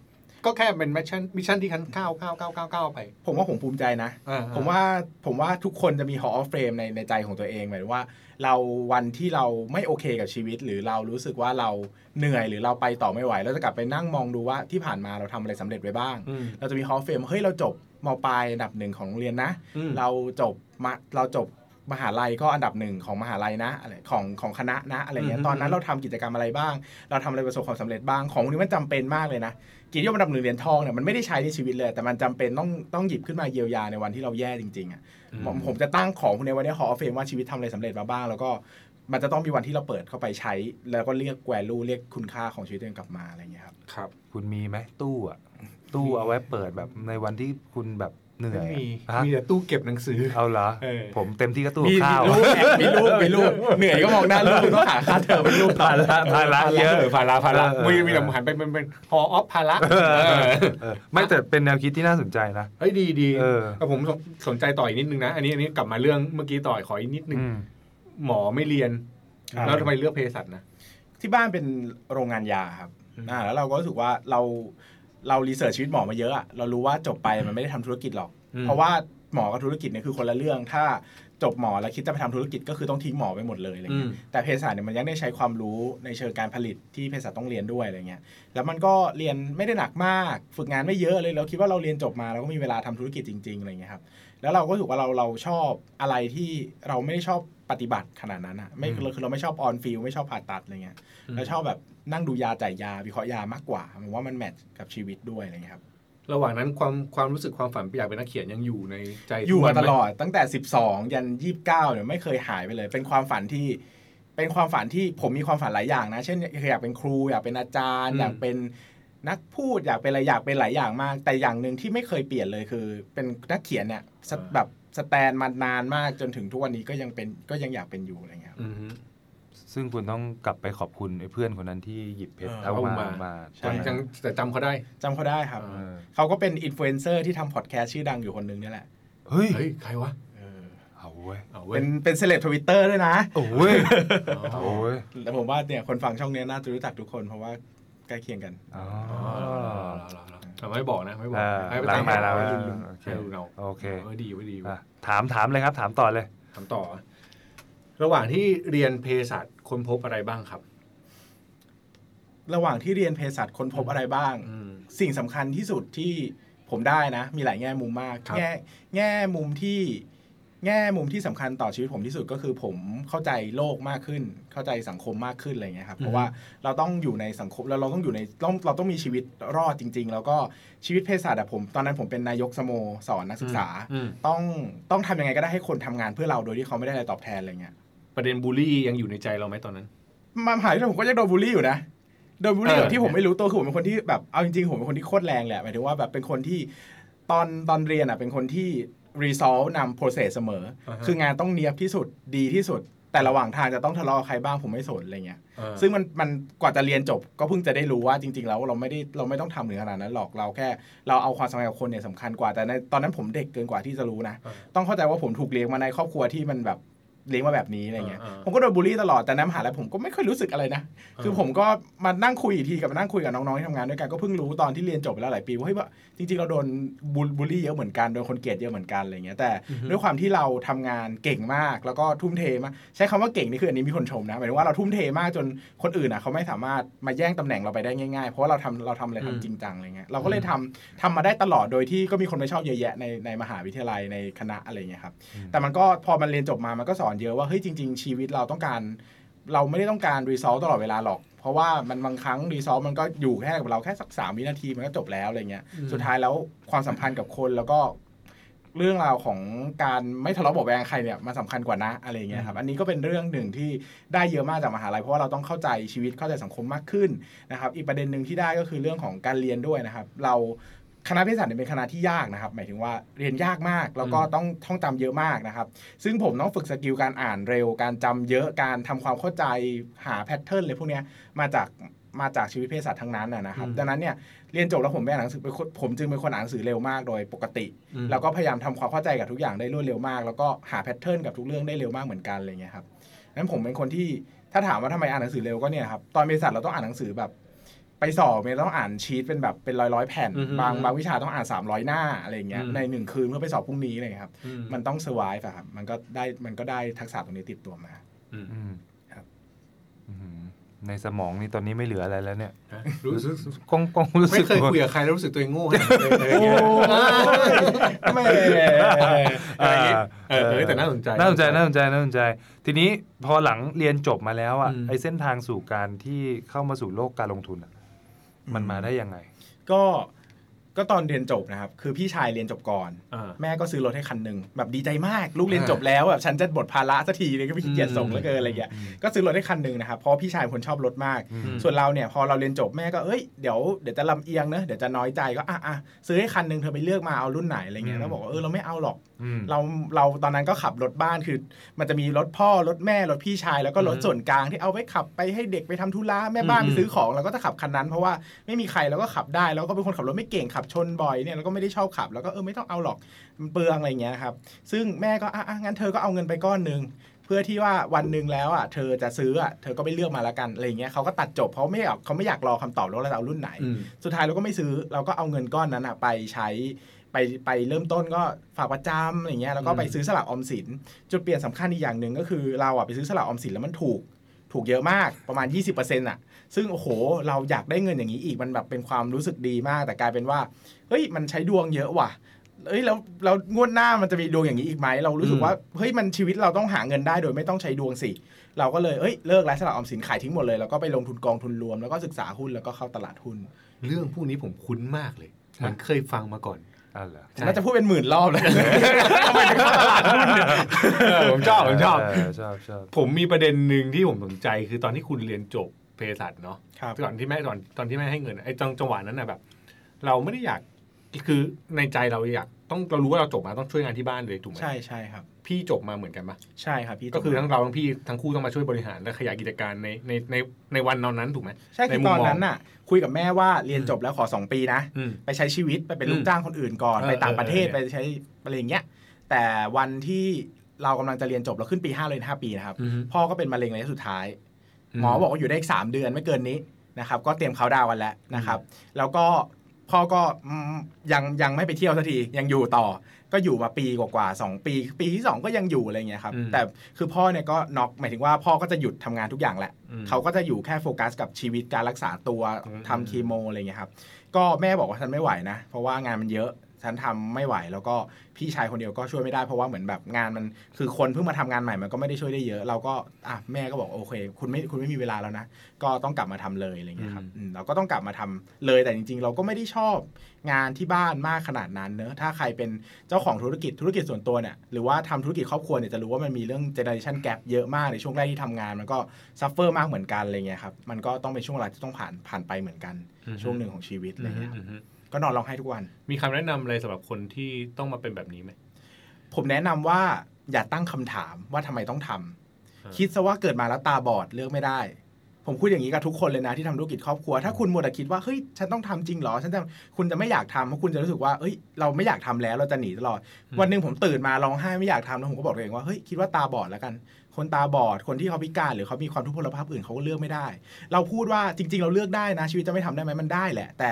ก็แค่เป็น mission mission ที่ฉันก้าวก้าวก้าวก้าวก้าวไป ผมว่าผมภูมิใจนะอ่าผมว่าผมว่าทุกคนจะมี Hall of Fame ในในใจของตัวเองหมายถึงว่า เราวันที่เราไม่โอเคกับชีวิต หรือเรารู้สึกว่าเราเหนื่อยหรือเราไปต่อไม่ไหวเราจะกลับไปนั่งมองดูว่าที่ผ่านมาเราทำอะไรสำเร็จไว้บ้างอืมเราจะมี Hall of Fame เฮ้ยเราจบมปลายอันดับหนึ่งของโรงเรียนนะอืมเราจบมาเราจบมหาลัยก็อันดับหนึ่งของมหาลัยนะอะไรของของคณะนะอะไรเงี้ยตอนนั้นเราทำกิจกรรมอะไรบ้าง เราทำอะไรประสบความสำเร็จบ้างของพวกนี้มันจำเป็นมากเลยนะเกียรติยศอันดับหนึ่งเหรียญทองเนี่ยมันไม่ได้ใช้ในชีวิตเลย แต่มันจำเป็นต้องต้องหยิบขึ้นมาเยียวยาในวันที่เราแย่จริงๆอะผมผมจะตั้งของพวกนี้ไว้ในหอเฟมว่าชีวิตทำอะไรสำเร็จมาบ้าง แล้วก็มันจะต้องมีวันที่เราเปิดเข้าไปใช้ แล้วก็เรียกแวลูเรียกคุณค่าของชีวิตตัวเองกลับมาอะไรเงี้ยครับครับ คุณมีไหมตู้อะตู้เอาไว้เปิดแบบในวันที่คุณแบบ เหนื่อยไม่มีอะฮะมีแต่ตู้เก็บหนังสือเอาเหรอเออผมเต็มที่ก็ตู้มีข้าวลูกแอบมีลูกมีลูกเหนื่อยก็มองหน้าลูกต้องหาค่าเทอมเป็นลูกภาระภาระเยอะเออภาระภาระเออมีมีแต่หันไปเป็นเป็นฮอออฟภาระเออไม่แต่เป็นแนวคิดที่น่าสนใจนะเฮ้ยดีดีเออแต่ผมสนสนใจต่ออีกนิดนึงนะ อันนี้อันนี้กลับมาเรื่องเมื่อกี้ต่อขออีกนิดนึงอืมหมอไม่เรียนครับแล้วทำไมเลือกเภสัชนะที่บ้านเป็นโรงงานยาครับอืมอ่าแล้วเราก็รู้สึกว่าเรา เรารีเสิร์ชชีวิตหมอมาเยอะอะเรารู้ว่าจบไปมันไม่ได้ทำธุรกิจหรอก เพราะว่าหมอกับธุรกิจเนี่ยคือคนละเรื่อง ถ้าจบหมอแล้วคิดจะไปทำธุรกิจก็คือต้องทิ้งหมอไปหมดเลยอะไรเงี้ยอืมแต่เภสัชเนี่ยมันยังได้ใช้ความรู้ในเชิงการผลิตที่เภสัชต้องเรียนด้วยอะไรเงี้ยแล้วมันก็เรียนไม่ได้หนักมาก ฝึกงานไม่เยอะเลยเราคิดว่าเราเรียนจบมาเราก็มีเวลาทำธุรกิจจริงๆอะไรเงี้ยครับ แล้วเราก็รู้สึกว่าเราเราชอบอะไรที่เราไม่ได้ชอบปฏิบัติขนาดนั้นอะไม่คือคือเราไม่ชอบออนฟิลไม่ชอบผ่าตัดอะไรเงี้ยเราชอบแบบนั่งดูยาจ่ายยาวิเคราะห์ยามากกว่าผมว่ามันแมทช์กับชีวิตด้วยอะไรเงี้ยครับระหว่างนั้นความความรู้สึกความฝันอยากเป็นนักเขียนยังอยู่ในใจอยู่ทุกวัมานไหตลอดตั้งแต่ 12 ยัน 29เนี่ยไม่เคยหายไปเลย เป็นความฝันที่เป็นความฝันที่ผมมีความฝันหลายอย่างนะ เช่นอยากเป็นครูอยากเป็นอาจารย์ อยากเป็นนักพูดอยากเป็นอะไรอยากเป็นหลายอย่างมาก แต่อย่างหนึ่งที่ไม่เคยเปลี่ยนเลยคือ เป็นนักเขียนเนี่ยส แบบสแตนมานานมากจนถึงทุกวันนี้ก็ยังเป็นก็ยังอยากเป็นอยู่อะไรเงี้ยครับอือฮึซึ่งคุณต้องกลับไปขอบคุณไอ้เพื่อนคนนั้นที่หยิบเพชรเออเอามาเอามามาใช่ยังแต่จำเขาได้จำเขาได้ครับเอเออเขาก็เป็นอินฟลูเอนเซอร์ที่ทำพอดแคสต์ชื่อดังอยู่คนหนึ่งนี่แหละเฮ้ยเฮ้ยใครวะเอาเว้ยเอาเว้ยเป็นเป็นเซเลบทวิตเตอร์ด้วยนะโอ้ยอ๋อโอ้ยแต่ผมว่าเนี่ยคนฟังช่องเนี้ยน่าจะรู้จักทุกคนเพราะว่าใกล้เคียงกันอ๋อ แต่ไม่บอกนะไม่บอกเออให้ไปหลังตามมาแล้วให้ดูโอเคให้ดูเอาโอเคเออดีไว้ดีอะถามถามเลยครับ ถามต่อเลย ถามต่อ ระหว่างที่เรียนเภสัชค้นพบอะไรบ้างครับ ระหว่างที่เรียนเภสัชค้นพบอะไรบ้างอืมสิ่งสำคัญที่สุดที่ผมได้นะ มีหลายแง่มุมมากครับแง่แง่มุมที่ แง่มุมที่สำคัญต่อชีวิตผมที่สุดก็คือผมเข้าใจโลกมากขึ้น เข้าใจสังคมมากขึ้นอะไรเงี้ยครับเพราะว่าเราต้องอยู่ในสังคมแล้วเราต้องอยู่ในต้องเราต้องมีชีวิตรอดจริง ๆ แล้วก็ชีวิตเภสัชอะผม ตอนนั้นผมเป็นนายกสโมสรนักศึกษาอืมต้องต้องทำยังไงก็ได้ให้คนทำงานเพื่อเราโดยที่เขาไม่ได้อะไรตอบแทนอะไรเงี้ยประเด็นบูลลี่ยังอยู่ในใจเราไหมตอนนั้นมาหาที่ผมก็ยังโดนบูลลี่อยู่นะโดนบูลลี่เออแบบที่ผมไม่รู้ตัวคือผมเป็นคนที่แบบเอาจริงๆผมเป็นคนที่โคตรแรงแหละหมายถึงว่าแบบเป็นคนที่ตอนตอนเรียนอะเป็นคนที่ resolve นำ process เสมออ่าฮะคืองานต้องเนียบที่สุดดีที่สุด แต่ระหว่างทางจะต้องทะเลาะกับใครบ้างผมไม่สนอะไรเงี้ยเออซึ่งมันมันกว่าจะเรียนจบก็เพิ่งจะได้รู้ว่าจริง ๆ แล้วเราไม่ได้เราไม่ต้องทำถึงขนาดนั้นหรอกเราแค่ เราเอาความสำคัญกับคนเนี่ยสำคัญกว่าแต่ในตอนนั้นผมเด็กเกินกว่าที่จะรู้นะอ่าต้องเข้าใจว่าผมถูกเลี้ยงมาในครอบครัวที่มันแบบ เลี้ยงมาแบบนี้อะไรเงี้ยอ่าอ่าผมก็โดนบูลลี่ตลอดแต่ในมหาลัยผมก็ไม่ค่อยรู้สึกอะไรนะ คือผมก็มานั่งคุยอีกทีกับมานั่งคุยกับน้องๆที่ทำงานด้วยกันก็เพิ่งรู้ตอนที่เรียนจบไปแล้วหลายปีว่าเฮ้ยว่าจริงๆเราโดนบูลบูลลี่เยอะเหมือนกันโดนคนเกลียดเยอะเหมือนกันอะไรเงี้ยแต่ด้วยความที่เราทำงานเก่งมากแล้วก็ทุ่มเทมากใช้คำว่าเก่งนี่คืออันนี้มีคนชมนะหมายถึงว่าเราทุ่มเทมากจนคนอื่นอะเขาไม่สามารถมาแย่งตำแหน่งเราไปได้ง่ายๆ เพราะว่าเราทำเราทำอะไรอืมทำจริงจังอะไรเงี้ยเราก็เลยทำทำมาได้ตลอดโดยที่ก็มีคนไม่ชอบเยอะแยะในในมหาวิทยาลัยในคณะอะไรเงี้ยครับแต่มันก็พอมันเรียนจบมามันก็สอนเยอะว่าเฮ้ยจริง ๆ ชีวิตเราต้องการ เราไม่ได้ต้องการรีซอสตลอดเวลาหรอก เพราะว่ามันบางครั้งรีซอสมันก็อยู่แค่กับเราแค่สักสามวินาทีมันก็จบแล้วอะไรเงี้ยสุดท้ายแล้วความสัมพันธ์กับคนแล้วก็เรื่องราวของการไม่ทะเลาะเบาะแวงใครเนี่ยมันสำคัญกว่านะอะไรอย่างเงี้ยครับอันนี้ก็เป็นเรื่องหนึ่งที่ได้เยอะมากจากมหาลัยเพราะว่าเราต้องเข้าใจชีวิตเข้าใจสังคมมากขึ้นนะครับ อีกประเด็นหนึ่งที่ได้ก็คือเรื่องของการเรียนด้วยนะครับ เรา คณะเภสัชเนี่ยเป็นคณะที่ยากนะครับ หมายถึงว่าเรียนยากมาก แล้วก็ต้องท่องจำเยอะมากนะครับ ซึ่งผมต้องฝึก skill การอ่านเร็ว การจำเยอะการทำความเข้าใจหา pattern เลยพวกเนี้ยมาจากมาจากชีวิตเภสัชทั้งนั้นนะนะครับอืมดังนั้นเนี่ยเรียนจบแล้วผมไม่อ่านหนังสือเป็นคนผมจึงเป็นคนอ่านหนังสือเร็วมากโดยปกติอืมแล้วก็พยายามทำความเข้าใจกับทุกอย่างได้รวดเร็วมาก แล้วก็หา pattern กับทุกเรื่องได้เร็วมากเหมือนกันอะไรเงี้ยครับนั้นผมเป็นคนที่ถ้าถามว่าทำไมอ่านหนังสือเร็วก็เนี่ยครับตอนเภสัชเราต้องอ่านหนังสือแบบ ไปสอบเนี่ยต้องอ่านชีตเป็นแบบเป็นร้อยร้อยๆแผ่นอือฮึบางบางวิชาต้องอ่าน 300 หน้าอะไรเงี้ยอืมในหนึ่งคืนเพื่อไปสอบพรุ่งนี้อะไรเงี้ยครับอืมมันต้อง survive อะครับมันก็ได้มันก็ได้ทักษะตรงนี้ติดตัวมาอืมอืมครับอืมในสมองนี่ตอนนี้ไม่เหลืออะไรแล้วเนี่ยฮะรู้สึกกล้องกล้องรู้สึไม่กเคยว่าคุยกับใครแล้วรู้สึกตัวเองโง่ขนาดนั้นเลยอะไรเงี้ยไม่อะไรเงี้ยเออเออแต่น่าสนใจน่าสนใจน่าสนใจน่าสนใจ ทีนี้พอหลังเรียนจบมาแล้วอะอืมไอเส้นทางสู่การที่เข้ามาสู่โลกการลงทุนอะ มันมาได้ยังไง ก็ก็ตอนเรียนจบนะครับ คือพี่ชายเรียนจบก่อนอ่าแม่ก็ซื้อรถให้คันหนึ่งแบบดีใจมาก ลูกเรียนจบแล้วแบบฉันจะบทภาระสักทีเลยก็พี่เกียรส่งเหลือเกินอะไรเงี้ยก็ซื้อรถให้คันหนึ่งนะครับเพราะพี่ชายเป็นคนชอบรถมากอืมส่วนเราเนี่ยพอเราเรียนจบแม่ก็เอ้ยเดี๋ยวเดี๋ยวจะลำเอียงเนอะเดี๋ยวจะน้อยใจก็อะอะซื้อให้คันหนึ่งเธอไปเลือกมาเอารุ่นไหนอะไรเงี้ยแล้วบอกว่าเออเราไม่เอาหรอกอืม เราเราตอนนั้นก็ขับรถบ้านคือ มันจะมีรถพ่อรถแม่รถพี่ชาย แล้วก็รถอืมส่วนกลางที่เอาไว้ขับไปให้เด็กไปทำธุระแม่บ้านอืไปมซื้อของเราก็จะขับคันนั้น เพราะว่าไม่มีใครเราก็ขับได้แล้วก็เป็นคนขับรถไม่เก่งขับชนบ่อยเนี่ยเราก็ไม่ได้ชอบขับ แล้วก็เออไม่ต้องเอาหรอกมันเปลืองอะไรเงี้ยครับซึ่งแม่ก็อะอะงั้นเธอก็เอาเงินไปก้อนหนึ่งเพื่อที่ว่าวันหนึ่งแล้วอะเธอจะซื้ออะเธอก็ไปเลือกมาแล้วกันอะไรเงี้ยเขาก็ตัดจบเพราะไม่อยากเขาไม่อยากรอคำตอบแล้วว่าเราจะเอารุ่นไหนอืมสุดท้ายเราก็ไม่ซื้อเราก็เอาเงินก้อนนั้นอะไปใช้ ไปไปเริ่มต้นก็ฝากประจำอะไรเงี้ยแล้วก็อืมไปซื้อสลากออมสินจุดเปลี่ยนสำคัญอีกอย่างหนึ่งก็คือเราอะไปซื้อสลากออมสินแล้วมันถูกถูกเยอะมากประมาณ 20%อะ ซึ่งโอ้โห เราอยากได้เงินอย่างนี้อีกมันแบบเป็นความรู้สึกดีมาก แต่กลายเป็นว่าเฮ้ยมันใช้ดวงเยอะว่ะเอ้ยแล้วแล้วงวดหน้ามันจะมีดวงอย่างนี้อีกไหมเรารู้สึกว่าเฮ้ยมันชีวิตเราต้องหาเงินได้โดยไม่ต้องใช้ดวงสิ เราก็เลยเอ้ยเลิกไลฟ์สลากออมสินขายทิ้งหมดเลยแล้วก็ไปลงทุนกองทุนรวมแล้วก็ศึกษาหุ้นแล้วก็เข้าตลาดหุ้น เรื่องพวกนี้ผมคุ้นมากเลยเหมือนเคยฟังมาก่อนอ่าเหรอใช่ น่าจะพูดเป็นหมื่นรอบเลยทำไมถึงเข้าตลาดหุ้นเนี่ยเออผมชอบผมชอบเชอบชอบผมมีประเด็นหนึ่งที่ผมสนใจคือตอนที่คุณเรียนจบเภสัชเนาะครับก่อนที่แม่ตอนตอนที่แม่ให้เงินไอ้จังจังหวะนั้นน่ะแบบ เราไม่ได้อยากคือในใจเราอยากต้องเรารู้ว่าเราจบมาต้องช่วยงานที่บ้านเลยถูกไหมใช่ใช่ครับ พี่จบมาเหมือนกันปะใช่ครับพี่ก็คือทั้งเราทั้งพี่ทั้งคู่ต้องมาช่วยบริหารและขยายกิจการในในในในวันนั้นถูกไหมใช่คือในมุตมอนมองนั้นน่ะ คุยกับแม่ว่าเรียนจบแล้วขอ 2 ปีนะอืมไปใช้ชีวิตไปเป็นอืมลูกจ้างคนอื่นก่อนเออไปต่างประเทศเออไปใช้อะไรอย่างเงี้ยแต่วันที่เรากำลังจะเรียนจบเราขึ้นปี5เลย5ปีนะครับอือฮึพ่อก็เป็นมะเร็งระยะสุดท้ายอืมหมอบอกว่าอยู่ได้อีกสามเดือนไม่เกินนี้นะครับ ก็เตรียมเขาน์ดาวน์กันแล้วนะครับ แล้วก็ พ่อก็อืมยังยังไม่ไปเที่ยวสักทียังอยู่ต่อ ก็อยู่มาปีกว่าๆสองปี ปีที่สองก็ยังอยู่อะไรเงี้ยครับอืมแต่คือพ่อเนี่ยก็น็อกหมายถึงว่าพ่อก็จะหยุดทำงานทุกอย่างแหละอืมเขาก็จะอยู่แค่โฟกัสกับชีวิตการรักษาตัวอืมทำคีโมอะไรเงี้ยครับก็แม่บอกว่าฉันไม่ไหวนะ เพราะว่างานมันเยอะ ฉันทำไม่ไหว แล้วก็พี่ชายคนเดียวก็ช่วยไม่ได้เพราะว่าเหมือนแบบงานมันคือคนเพิ่งมาทำงานใหม่มันก็ไม่ได้ช่วยได้เยอะ เราก็อะแม่ก็บอกโอเค คุณไม่คุณไม่มีเวลาแล้วนะก็ต้องกลับมาทำเลยอะไรเงี้ยครับอืมเราก็ต้องกลับมาทำเลยแต่จริง ๆ เราก็ไม่ได้ชอบงานที่บ้านมากขนาดนั้นเนอะถ้าใครเป็นเจ้าของธุรกิจธุรกิจส่วนตัวเนี่ยหรือว่าทำธุรกิจครอบครัวเนี่ยจะรู้ว่ามันมีเรื่อง generation gap เยอะมากในช่วงแรกที่ทำงาน มันก็ suffer มากเหมือนกันอะไรเงี้ยครับมันก็ต้องเป็นช่วงเวลาที่ต้องผ่านผ่านไปเหมือนกัน ช่วงหนึ่งของชีวิตอะไรเงี้ยครับอือฮึ ก็นอนร้องไห้ทุกวัน มีคำแนะนำอะไรสำหรับคนที่ต้องมาเป็นแบบนี้ไหมผมแนะนำว่าอย่าตั้งคำถามว่าทำไมต้องทำอ่าคิดซะว่าเกิดมาแล้วตาบอดเลือกไม่ได้ ผมพูดอย่างนี้กับทุกคนเลยนะที่ทำธุรกิจครอบครัว ถ้าคุณมัวแต่คิดว่าเฮ้ยฉันต้องทำจริงเหรอฉันจะคุณจะไม่อยากทำเพราะคุณจะรู้สึกว่าเฮ้ยเราไม่อยากทำแล้วเราจะหนีตลอด วันหนึ่งผมตื่นมาร้องไห้ไม่อยากทำแล้วผมก็บอกตัวเองว่าเฮ้ยคิดว่าตาบอดแล้วกันคนตาบอด คนที่เขาพิการหรือเขามีความทุพพลภาพอื่นเขาก็เลือกไม่ได้ เราพูดว่าจริง ๆ เราเลือกได้นะ ชีวิตจะไม่ทำได้ไหมมันได้แหละ แต่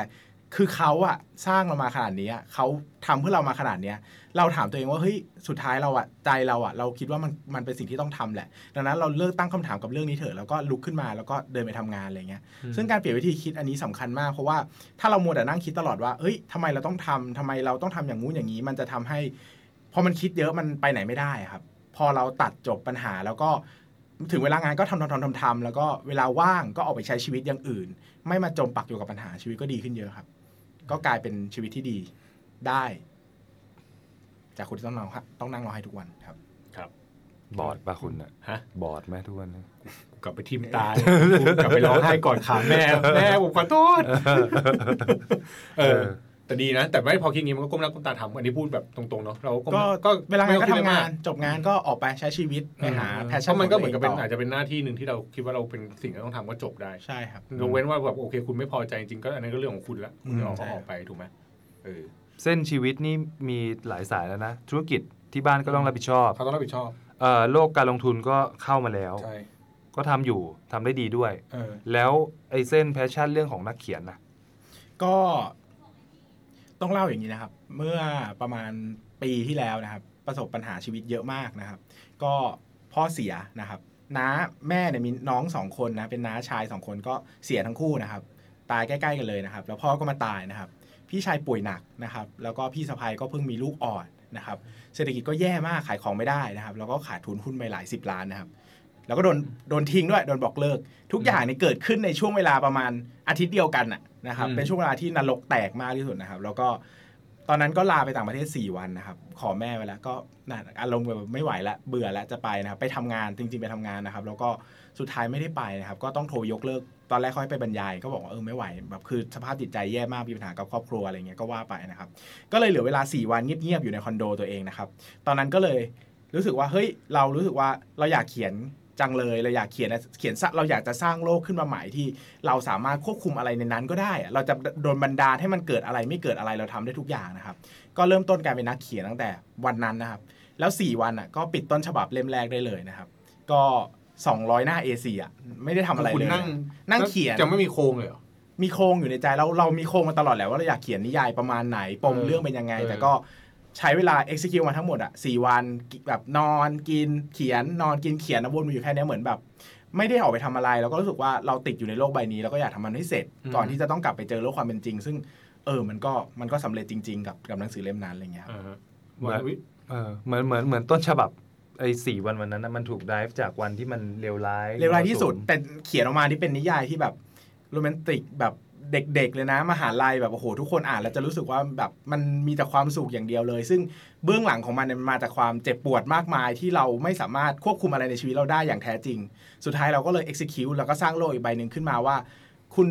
คือเขาอะสร้างเรามาขนาดนี้อะเขาทำเพื่อเรามาขนาดเนี้ย เราถามตัวเองว่าเฮ้ยสุดท้ายเราอะใจเราอะเราคิดว่ามันมันเป็นสิ่งที่ต้องทำแหละ ดังนั้นเราเลิกตั้งคำถามกับเรื่องนี้เถอะแล้วก็ลุกขึ้นมาแล้วก็เดินไปทำงานอะไรเงี้ย ซึ่งการเปลี่ยนวิธีคิดอันนี้สำคัญมาก เพราะว่าถ้าเรามัวแต่นั่งคิดตลอดว่าเฮ้ยทำไมเราต้องทำทำไมเราต้องทำอย่างงู้นอย่างนี้ มันจะทำให้พอมันคิดเยอะมันไปไหนไม่ได้ครับ พอเราตัดจบปัญหาแล้วก็ถึงเวลางานก็ทำทำทำทำทำแล้วก็เวลาว่างก็ออกไปใช้ชีวิตอย่างอื่น ไม่มาจมปักอยู่กับปัญหาชีวิตก็ดีขึ้นเยอะครับ ก็กลายเป็นชีวิตที่ดีได้ จากคนที่ต้องนั่งต้องนั่งรอให้ทุกวันครับบอดป่ะคุณอะฮะ บอดไหมทุกวันนี้กลับไปทิมตากูกลับไปร้องไห้ก่อนขาแม่แม่ผมขอโทษ เออ แต่ดีนะ แต่ไม่พอคิดงี้มันก็ก้มหน้าก้มตาทำอันนี้พูดแบบตรงๆเนาะเราก้มก็ก็เวลางานก็ไม่ต้อทำคิดงาอะไรนมจบงานก็ออกไปใช้ชีวิตไปหาแพชเพชั่นราะมันก็เหมือนกับเป็นขงตัวอาจงจะเป็นหน้าที่หนึ่งที่เราคิดว่าเราเป็นสิ่งที่ต้องทำก็จบได้ใช่ครับยกเว้นว่าแบบโอเค คุณไม่พอใจจริงๆก็อันนั้นก็เรื่องของคุณละคุณจะออกใช่ก็ออกไปถูกไหมเออเส้นชีวิตนี่มีหลายสายแล้วนะ ธุรกิจที่บ้านก็ต้องรับผิดชอบเขาต้องรับผิดชอบเอ่อโลกการลงทุนก็เข้ามาแล้วใช่ก็ทำอยู่ทำได้ดีด้วยเออแล้วไอ้เส้นแพชชั่นเรื่องของนักเขียนนะก็ ต้องเล่าอย่างนี้นะครับ เมื่อประมาณปีที่แล้วนะครับ ประสบปัญหาชีวิตเยอะมากนะครับ ก็พ่อเสียนะครับน้าแม่เนี่ยมีน้องสองคนนะเป็นน้าชายสองคนก็เสียทั้งคู่นะครับ ตายใกล้ๆกันเลยนะครับ แล้วพ่อก็มาตายนะครับ พี่ชายป่วยหนักนะครับ แล้วก็พี่สะพ้ายก็เพิ่งมีลูกอ่อนนะครับ เศรษฐกิจก็แย่มากขายของไม่ได้นะครับ แล้วก็ขาดทุนหุ้นไปหลายสิบล้านนะครับ แล้วก็โดนโดนทิ้งด้วยโดนบอกเลิก ทุกอย่างนี่เกิดขึ้นในช่วงเวลาประมาณอาทิตย์เดียวกันน่ะ นะครับอืมเป็นช่วงเวลาที่นรกแตกมากที่สุดนะครับ แล้วก็ตอนนั้นก็ลาไปต่างประเทศ 4 วันนะครับ ขอแม่ไว้แล้วก็น่ะอารมณ์แบบไม่ไหวแล้วเบื่อแล้วจะไปนะครับ ไปทำงานจริง ๆ ไปทำงานนะครับ แล้วก็สุดท้ายไม่ได้ไปนะครับ ก็ต้องโทรยกเลิกตอนแรกเขาให้ไปบรรยายก็บอกว่าเออไม่ไหวแบบคือสภาพจิตใจแย่มากมีปัญหากับครอบครัวอะไรเงี้ยก็ว่าไปนะครับ ก็เลยเหลือเวลา 4 วันเงียบๆอยู่ในคอนโดตัวเองนะครับ ตอนนั้นก็เลยรู้สึกว่าเฮ้ยเรารู้สึกว่าเราอยากเขียน จังเลยเราอยากเขียนเขียนสะเราอยากจะสร้างโลกขึ้นมาใหม่ที่ เราสามารถควบคุมอะไรในนั้นก็ได้อะเราจะโดนบันดาลให้มันเกิดอะไรไม่เกิดอะไรเราทำได้ทุกอย่างนะครับ ก็เริ่มต้นการเป็นนักเขียนตั้งแต่วันนั้นนะครับ แล้ว 4 วันอะก็ปิดต้นฉบับเล่มแรกได้เลยนะครับ ก็200 หน้า A4 อะไม่ได้ทำอะไรคุณเลยนั่งนั่งเขียนจะไม่มีโครงเลยเหรอมีโครงอยู่ในใจแล้วเรามีโครงมาตลอดแหละว่าเราอยากเขียนนิยายประมาณไหนปมเออเรื่องเป็นยังไงเออแต่ก็ ใช้เวลา execute มาทั้งหมดอะสี่วันแบบนอนกินเขียนนอนกินเขียนนะวนอยู่แค่เนี้ยเหมือนแบบ ไม่ได้ออกไปทำอะไร เราก็รู้สึกว่าเราติดอยู่ในโลกใบนี้ แล้วก็อยากทำมันให้เสร็จ ก่อนที่จะต้องกลับไปเจอโลกความเป็นจริง ซึ่งเออมันก็มันก็สำเร็จจริง ๆ กับกับหนังสือเล่มนั้นอะไรเงี้ยครับอ่าฮะเหมือนวันวิเออเหมือนเหมือนเหมือนต้นฉบับไอ้สี่วันวันนั้นนะมันถูกไดฟ์จากวันที่มันเลวร้ายเลวร้ายที่สุดมรแต่เขียนออกมาที่เป็นนิยายที่แบบโรแมนติกแบบ เด็กๆเลยนะมหาลัยแบบโอ้โหทุกคนอ่านแล้วจะรู้สึกว่าแบบมันมีแต่ความสุขอย่างเดียวเลย ซึ่งเบื้องหลังของมันเนี่ยมันมาจากความเจ็บปวดมากมายที่เราไม่สามารถควบคุมอะไรในชีวิตเราได้อย่างแท้จริง สุดท้ายเราก็เลย execute แล้วก็สร้างโลกอีกใบหนึ่งขึ้นมาว่า คุณ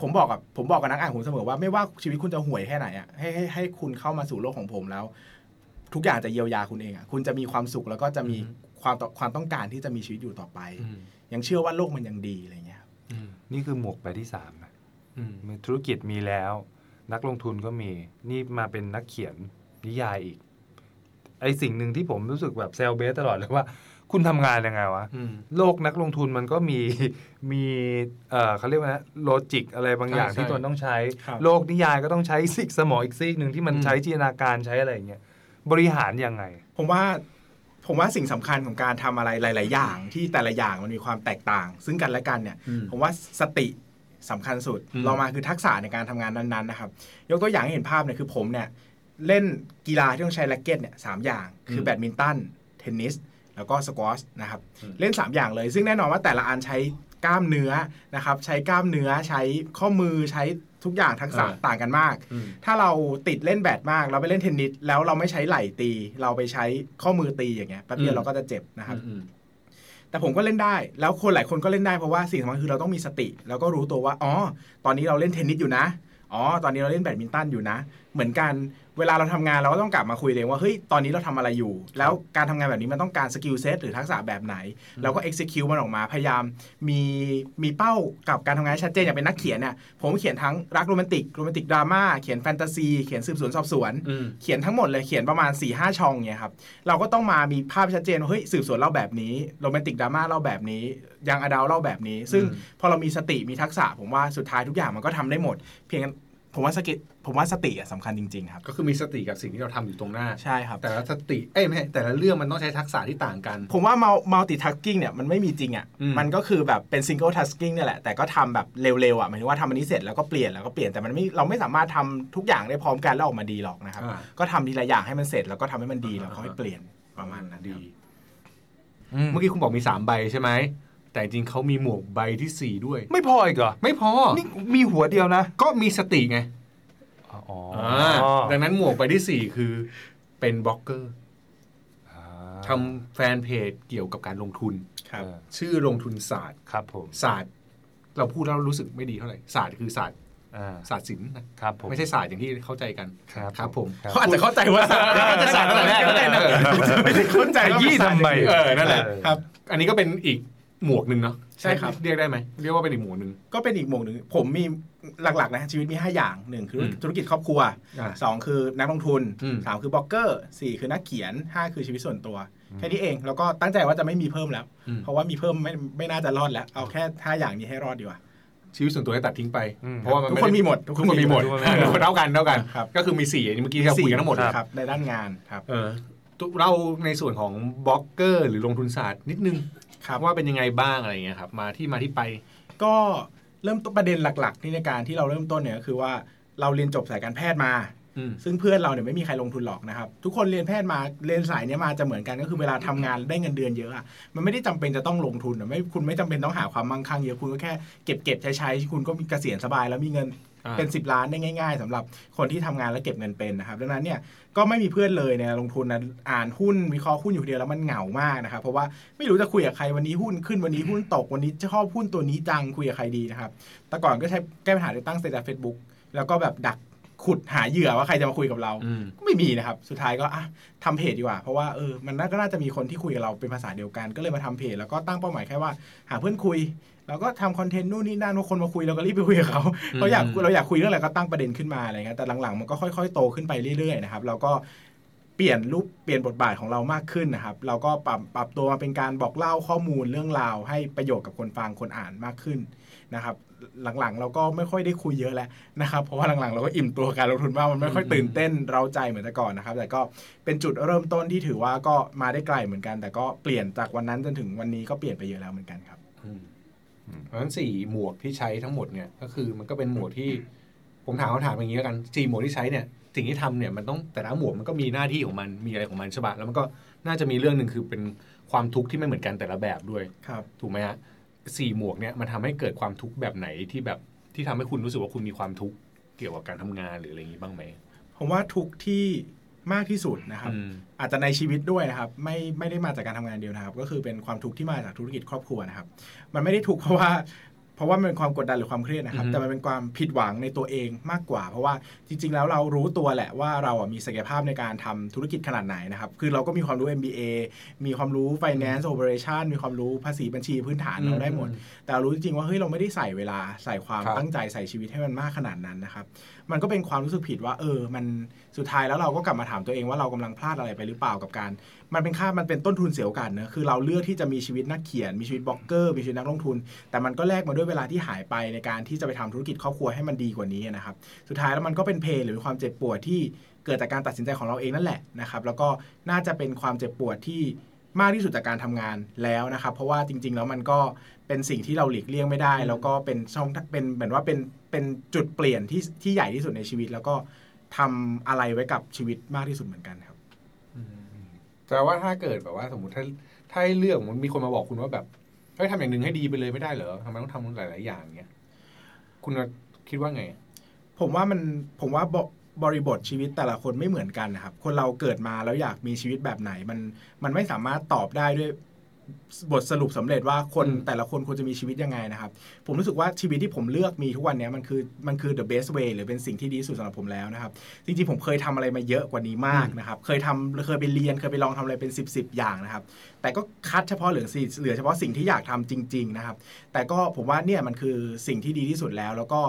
ผมบอกกับผมบอกกับนักอ่านผมเสมอว่าไม่ว่าชีวิตคุณจะห่วยแค่ไหนอะให้ให้ให้คุณเข้ามาสู่โลกของผมแล้ว ทุกอย่างจะเยียวยาคุณเองอะคุณจะมีความสุขแล้วก็จะมีความต่อความต้องการที่จะมีชีวิตอยู่ต่อไปอืมยังเชื่อว่าโลกมันยังดีอะไรเงี้ยครับอืมนี่คือหมวกใบที่สามนะอื มมีธุรกิจมีแล้ว นักลงทุนก็มี นี่มาเป็นนักเขียนนิยายอีก ไอสิ่งหนึ่งที่ผมรู้สึกแบบเซลเบสตลอดเลยว่า คุณทำงานยังไงวะอืมโลกนักลงทุนมันก็มีมีเอ่อเขาเรียกว่านะโลจิกอะไรบางอย่างใช่ที่ใช่ตัวต้องใช้ครับโลกนิยายก็ต้องใช้ซีกสมองอีกซีกหนึ่งที่มันอืมใช้จินตนาการใช้อะไรอย่างเงี้ยบริหารยังไง ผมว่าผมว่าสิ่งสำคัญของการทำอะไรหลาย ๆ อย่างที่แต่ละอย่างมันมีความแตกต่าง ซึ่งกันและกันเนี่ยอืมผมว่าสติ สำคัญสุดอืมเรามาคือทักษะในการทำงานนั้นๆนะครับยกตัวอย่างให้เห็นภาพเนี่ยคือผมเนี่ยเล่นกีฬาที่ต้องใช้แร็กเก็ตเนี่ยสามอย่าง คือแบดมินตันเทนนิสแล้วก็สควอชนะครับเล่น 3 อย่างเลย ซึ่งแน่นอนว่าแต่ละอันใช้กล้ามเนื้อนะครับใช้กล้ามเนื้อใช้ข้อมือใช้ทุกอย่างทักษะอ่าต่างกันมากอืมถ้าเราติดเล่นแบดมาก เราไปเล่นเทนนิสแล้วเราไม่ใช้ไหล่ตี เราไปใช้ข้อมือตีอย่างเงี้ยแป๊บเดียวเราก็จะเจ็บนะครับอืม แต่ผมก็เล่นได้ แล้วคนหลายคนก็เล่นได้เพราะว่าสิ่งสำคัญคือเราต้องมีสติ แล้วก็รู้ตัวว่า อ๋อ ตอนนี้เราเล่นเทนนิสอยู่นะ อ๋อ ตอนนี้เราเล่นแบดมินตันอยู่นะ เหมือนกันเวลาเราทำงานเราก็ต้องกลับมาคุยเองว่าเฮ้ยตอนนี้เราทำอะไรอยู่ แล้วการทำงานแบบนี้มันต้องการ skill set หรือทักษะแบบไหน เราก็ execute มันออกมาพยายามมีมีเป้ากับการทำงานให้ชัดเจนอย่างเป็นนักเขียนเนี่ยผมเขียนทั้งรักโรแมนติกโรแมนติกดราม่าเขียนแฟนตาซีเขียนสืบสวนสอบสวนอืมเขียนทั้งหมดเลยเขียนประมาณ4ี่ห้าช่องเนี่ยครับเราก็ต้องมามีภาพชัดเจนว่าเฮ้ยสืบสวนเล่าแบบนี้โรแมนติกดราม่าเล่าแบบนี้ยังอดาวเล่าแบบนี้ ซึ่งอืมพอเรามีสติมีทักษะผมว่าสุดท้ายทุกอย่างมันก็ทำได้หมด เพียง ผมว่าสกิผมว่าสติอะสำคัญจริงๆครับ ก็คือมีสติกับสิ่งที่เราทำอยู่ตรงหน้า ใช่ครับ แต่ละสติเอ้ยไม่ใช่แต่ละเรื่องมันต้องใช้ทักษะที่ต่างกัน ผมว่า multitasking เนี่ยมันไม่มีจริงอะอืมมันก็คือแบบเป็น single tasking เนี่ยแหละ แต่ก็ทำแบบเร็วๆอะหมายถึงว่าทำอันนี้เสร็จแล้วก็เปลี่ยนแล้วก็เปลี่ยนแต่มันไม่เราไม่สามารถทำทุกอย่างได้พร้อมกันแล้วออกมาดีหรอกนะครับอ่าก็ทำทีละอย่างให้มันเสร็จแล้วก็ทำให้มันดีแล้วอ่าค่อยเปลี่ยนประมาณนั้นดีครับเมื่อกี้คุณบอกมีสามใบใช่ไหม แต่จริงเขามีหมวกใบที่สี่ด้วย ไม่พออีกเหรอ ไม่พอ นี่มีหัวเดียวนะ ก็มีสติไงอ๋ออ่าดังนั้นหมวกใบที่สี่คือเป็นบล็อกเกอร์อ่าทำแฟนเพจเกี่ยวกับการลงทุนครับเออชื่อลงทุนศาสตร์ครับผมศาสตร์ เราพูดแล้วรู้สึกไม่ดีเท่าไหร่ศาสตร์คือศาสตร์อ่าศาสตร์ศิลป์นะครับผมไม่ใช่ศาสตร์อย่างที่เข้าใจกันครับครับผมครับเขาอาจจะเข้าใจว่าศาสตร์เขาจะศาสตร์ตั้งแต่แรกก็ได้นะไม่ได้เข้าใจขว่ายี้ทำไมเออนั่นแหละเออครับ อันนี้ก็เป็นอีก หมวกหนึ่งเนาะใช่ครับเรียกได้ไหมเรียกว่าเป็นอีกหมวกหนึ่งก็เป็นอีกหมวกหนึ่งผมมีหลักๆนะชีวิตมี 5 อย่างหนึ่งคืออมธุรกิจครอบครัวอ่าสองคือนักลงทุนอืมสามคือบล็อกเกอร์สี่คือนักเขียนห้าคือชีวิตส่วนตัว แค่นี้เองแล้วก็ตั้งใจว่าจะไม่มีเพิ่มแล้วอืมเพราะว่ามีเพิ่มไม่ไม่น่าจะรอดแล้ว เอาแค่ห้าอย่างนี้ให้รอดดีกว่าชีวิตส่วนตัวให้ตัดทิ้งไปอืมเพราะว่ามันทุกไได้คนมีหมดทุกคนมีหมดทุกคนมีหมดเท่ากันเท่ากันครับก็คือมีสี่อันนี้เมื่อกี้ที่เราคุยกันทั้งหมดครับครับในด้านงานครับเออเราในส่วนของบล็อกเกอร์ หรือลงทุนศาสตร์นิดนึง ครับว่าเป็นยังไงบ้างอะไรอย่างเงี้ยครับ มาที่มาที่ไป ก็เริ่มต้นประเด็นหลัก ๆ ที่ในการที่เราเริ่มต้นเนี่ยก็คือว่าเราเรียนจบสายการแพทย์มาอืมซึ่งเพื่อนเราเนี่ยไม่มีใครลงทุนหรอกนะครับ ทุกคนเรียนแพทย์มาเรียนสายเนี้ยมาจะเหมือนกันก็คือเวลาทำงานได้เงินเดือนเยอะอะมันไม่ได้จำเป็นจะต้องลงทุนอะไม่คุณไม่จำเป็นต้องหาความมั่งคั่งเยอะคุณก็แค่เก็บเก็บใช้ใช้คุณก็มีเกษียณสบายแล้วมีเงินอ่า เป็น 10 ล้านได้ง่าย ๆสำหรับคนที่ทำงานแล้วเก็บเงินเป็นนะครับดังนั้นเนี่ยก็ไม่มีเพื่อนเลยในลงทุนนะอ่านหุ้นวิเคราะห์หุ้นอยู่คนเดียวแล้วมันเหงามากนะครับเพราะว่าไม่รู้จะคุยกับใครวันนี้หุ้นขึ้นวันนี้หุ้นตกวันนี้ชอบหุ้นตัวนี้จังคุยกับใครดีนะครับแต่ก่อนก็ใช้แก้ปัญหาโดยตั้ง status เฟซบุ๊กแล้วก็แบบดักขุดหาเหยื่อว่าใครจะมาคุยกับเราอืมก็ไม่มีนะครับ สุดท้ายก็อะทำเพจดีกว่า เพราะว่าเออมันน่าก็น่าจะมีคนที่คุยกับเราเป็นภาษาเดียวกัน ก็เลยมาทำเพจแล้วก็ตั้งเป้าหมายแค่ว่า หาเพื่อนคุย แล้วก็ทำ content นู่นนี่นั่นว่าคนมาคุยเราก็รีบไปคุยกับเขาอืมเราอยากเราอยากคุยเรื่องอะไรก็ตั้งประเด็นขึ้นมาอะไรเงี้ยแต่หลังๆมันก็ค่อยๆ โตขึ้นไปเรื่อยๆนะครับเราก็เปลี่ยนรูปเปลี่ยนบทบาทของเรามากขึ้นนะครับ เราก็ปรับปรับตัวมาเป็นการบอกเล่าข้อมูลเรื่องราว ให้ประโยชน์กับคนฟังคนอ่านมากขึ้นนะครับ หลังๆ เราก็ไม่ค่อยได้คุยเยอะแล้วนะครับ เพราะว่าหลังๆ เราก็อิ่มตัวกับการลงทุนมากมันไม่ค่อยตื่นเต้นเราใจเหมือนแต่ก่อนนะครับ แต่ก็เป็นจุดเริ่มต้นที่ถือว่าก็มาได้ไกลเหมือนกัน แต่ก็เปลี่ยนจากวันนั้นจนถึงวันนี้ก็เปลี่ยนไปเยอะแล้วเหมือนกันครับอืม เพราะฉะนั้นสี่หมวกที่ใช้ทั้งหมดเนี่ยก็คือมันก็เป็นหมวกที่ผมถามคำถามอย่างนี้แล้วกันสี่หมวกที่ใช้เนี่ยสิ่งที่ทำเนี่ยมันต้องแต่ละหมวกมันก็มีหน้าที่ของมันมีอะไรของมันใช่ปะแล้วมันก็น่าจะมีเรื่องหนึ่งคือเป็นความทุกข์ที่ไม่เหมือนกันแต่ละแบบด้วยครับ ถูกไหมฮะสี่หมวกเนี่ยมันทำให้เกิดความทุกข์แบบไหนที่แบบที่ทำให้คุณรู้สึกว่าคุณมีความทุกข์เกี่ยวกับการทำงานหรืออะไรอย่างนี้บ้างไหมผมว่าทุกที่ มากที่สุดนะครับอืมอาจจะในชีวิตด้วยนะครับ ไม่ไม่ได้มาจากการทำงานเดียวนะครับ ก็คือเป็นความทุกข์ที่มาจากธุรกิจครอบครัวนะครับ มันไม่ได้ทุกข์เพราะว่าเพราะว่ามันเป็นความกดดันหรือความเครียดนะครับอือฮึแต่มันเป็นความผิดหวังในตัวเองมากกว่า เพราะว่าจริง ๆ แล้วเรารู้ตัวแหละว่าเราอะมีศักยภาพในการทำธุรกิจขนาดไหนนะครับ คือเราก็มีความรู้ MBA มีความรู้ finance operation มีความรู้ภาษีบัญชีพื้นฐานเราได้หมด แต่เรารู้จริงๆว่าเฮ้ยเราไม่ได้ใส่เวลาใส่ความครับตั้งใจใส่ชีวิตให้มันมากขนาดนั้นนะครับ มันก็เป็นความรู้สึกผิดว่า เออ มันสุดท้ายแล้วเราก็กลับมาถามตัวเองว่าเรากำลังพลาดอะไรไปหรือเปล่ากับการ มันเป็นค่ามันเป็นต้นทุนเสียโอกาสเนอะคือเราเลือกที่จะมีชีวิตนักเขียนมีชีวิตบล็อกเกอร์มีชีวิตนักลงทุน แต่มันก็แลกมาด้วยเวลาที่หายไปในการที่จะไปทำธุรกิจครอบครัวให้มันดีกว่านี้นะครับสุดท้ายแล้วมันก็เป็นเพนหรือความเจ็บปวดที่เกิดจากการตัดสินใจของเราเองนั่นแหละนะครับแล้วก็น่าจะเป็นความเจ็บปวดที่มากที่สุดจากการทำงานแล้วนะครับ เพราะว่าจริง ๆ แล้วมันก็ เป็นสิ่งที่เราหลีกเลี่ยงไม่ได้ แล้วก็เป็นช่องเป็นเหมือนว่าเป็นเป็นจุดเปลี่ยนที่ที่ใหญ่ที่สุดในชีวิต แล้วก็ทำอะไรไว้กับชีวิตมากที่สุดเหมือนกันครับแต่ว่าถ้าเกิดแบบว่าสมมติถ้าถ้าให้เลือกมันมีคนมาบอกคุณว่าแบบเฮ้ยทำอย่างหนึ่งให้ดีไปเลยไม่ได้เหรอทำไมต้องทำหลาย ๆ อย่างเงี้ยคุณคิดว่าไง ผมว่ามันผมว่าบบริบทชีวิตแต่ละคนไม่เหมือนกันนะครับ คนเราเกิดมาแล้วอยากมีชีวิตแบบไหนมันมันไม่สามารถตอบได้ด้วย บทสรุปสำเร็จว่าคนอืมแต่ละคนควรจะมีชีวิตยังไงนะครับ ผมรู้สึกว่าชีวิตที่ผมเลือกมีทุกวันเนี้ยมันคือมันคือ the best way หรือเป็นสิ่งที่ดีที่สุดสำหรับผมแล้วนะครับ จริงๆ ผมเคยทำอะไรมาเยอะกว่านี้มากนะครับ เคยทำเคยไปเรียนเคยไปลองทำอะไรเป็น 10บสอย่างนะครับ แต่ก็คัดเฉพาะเหลือสิเหลือเฉพาะสิ่งที่อยากทำจริง ๆ นะครับ แต่ก็ผมว่าเนี่ยมันคือสิ่งที่ดีที่สุดแล้ว แล้วก็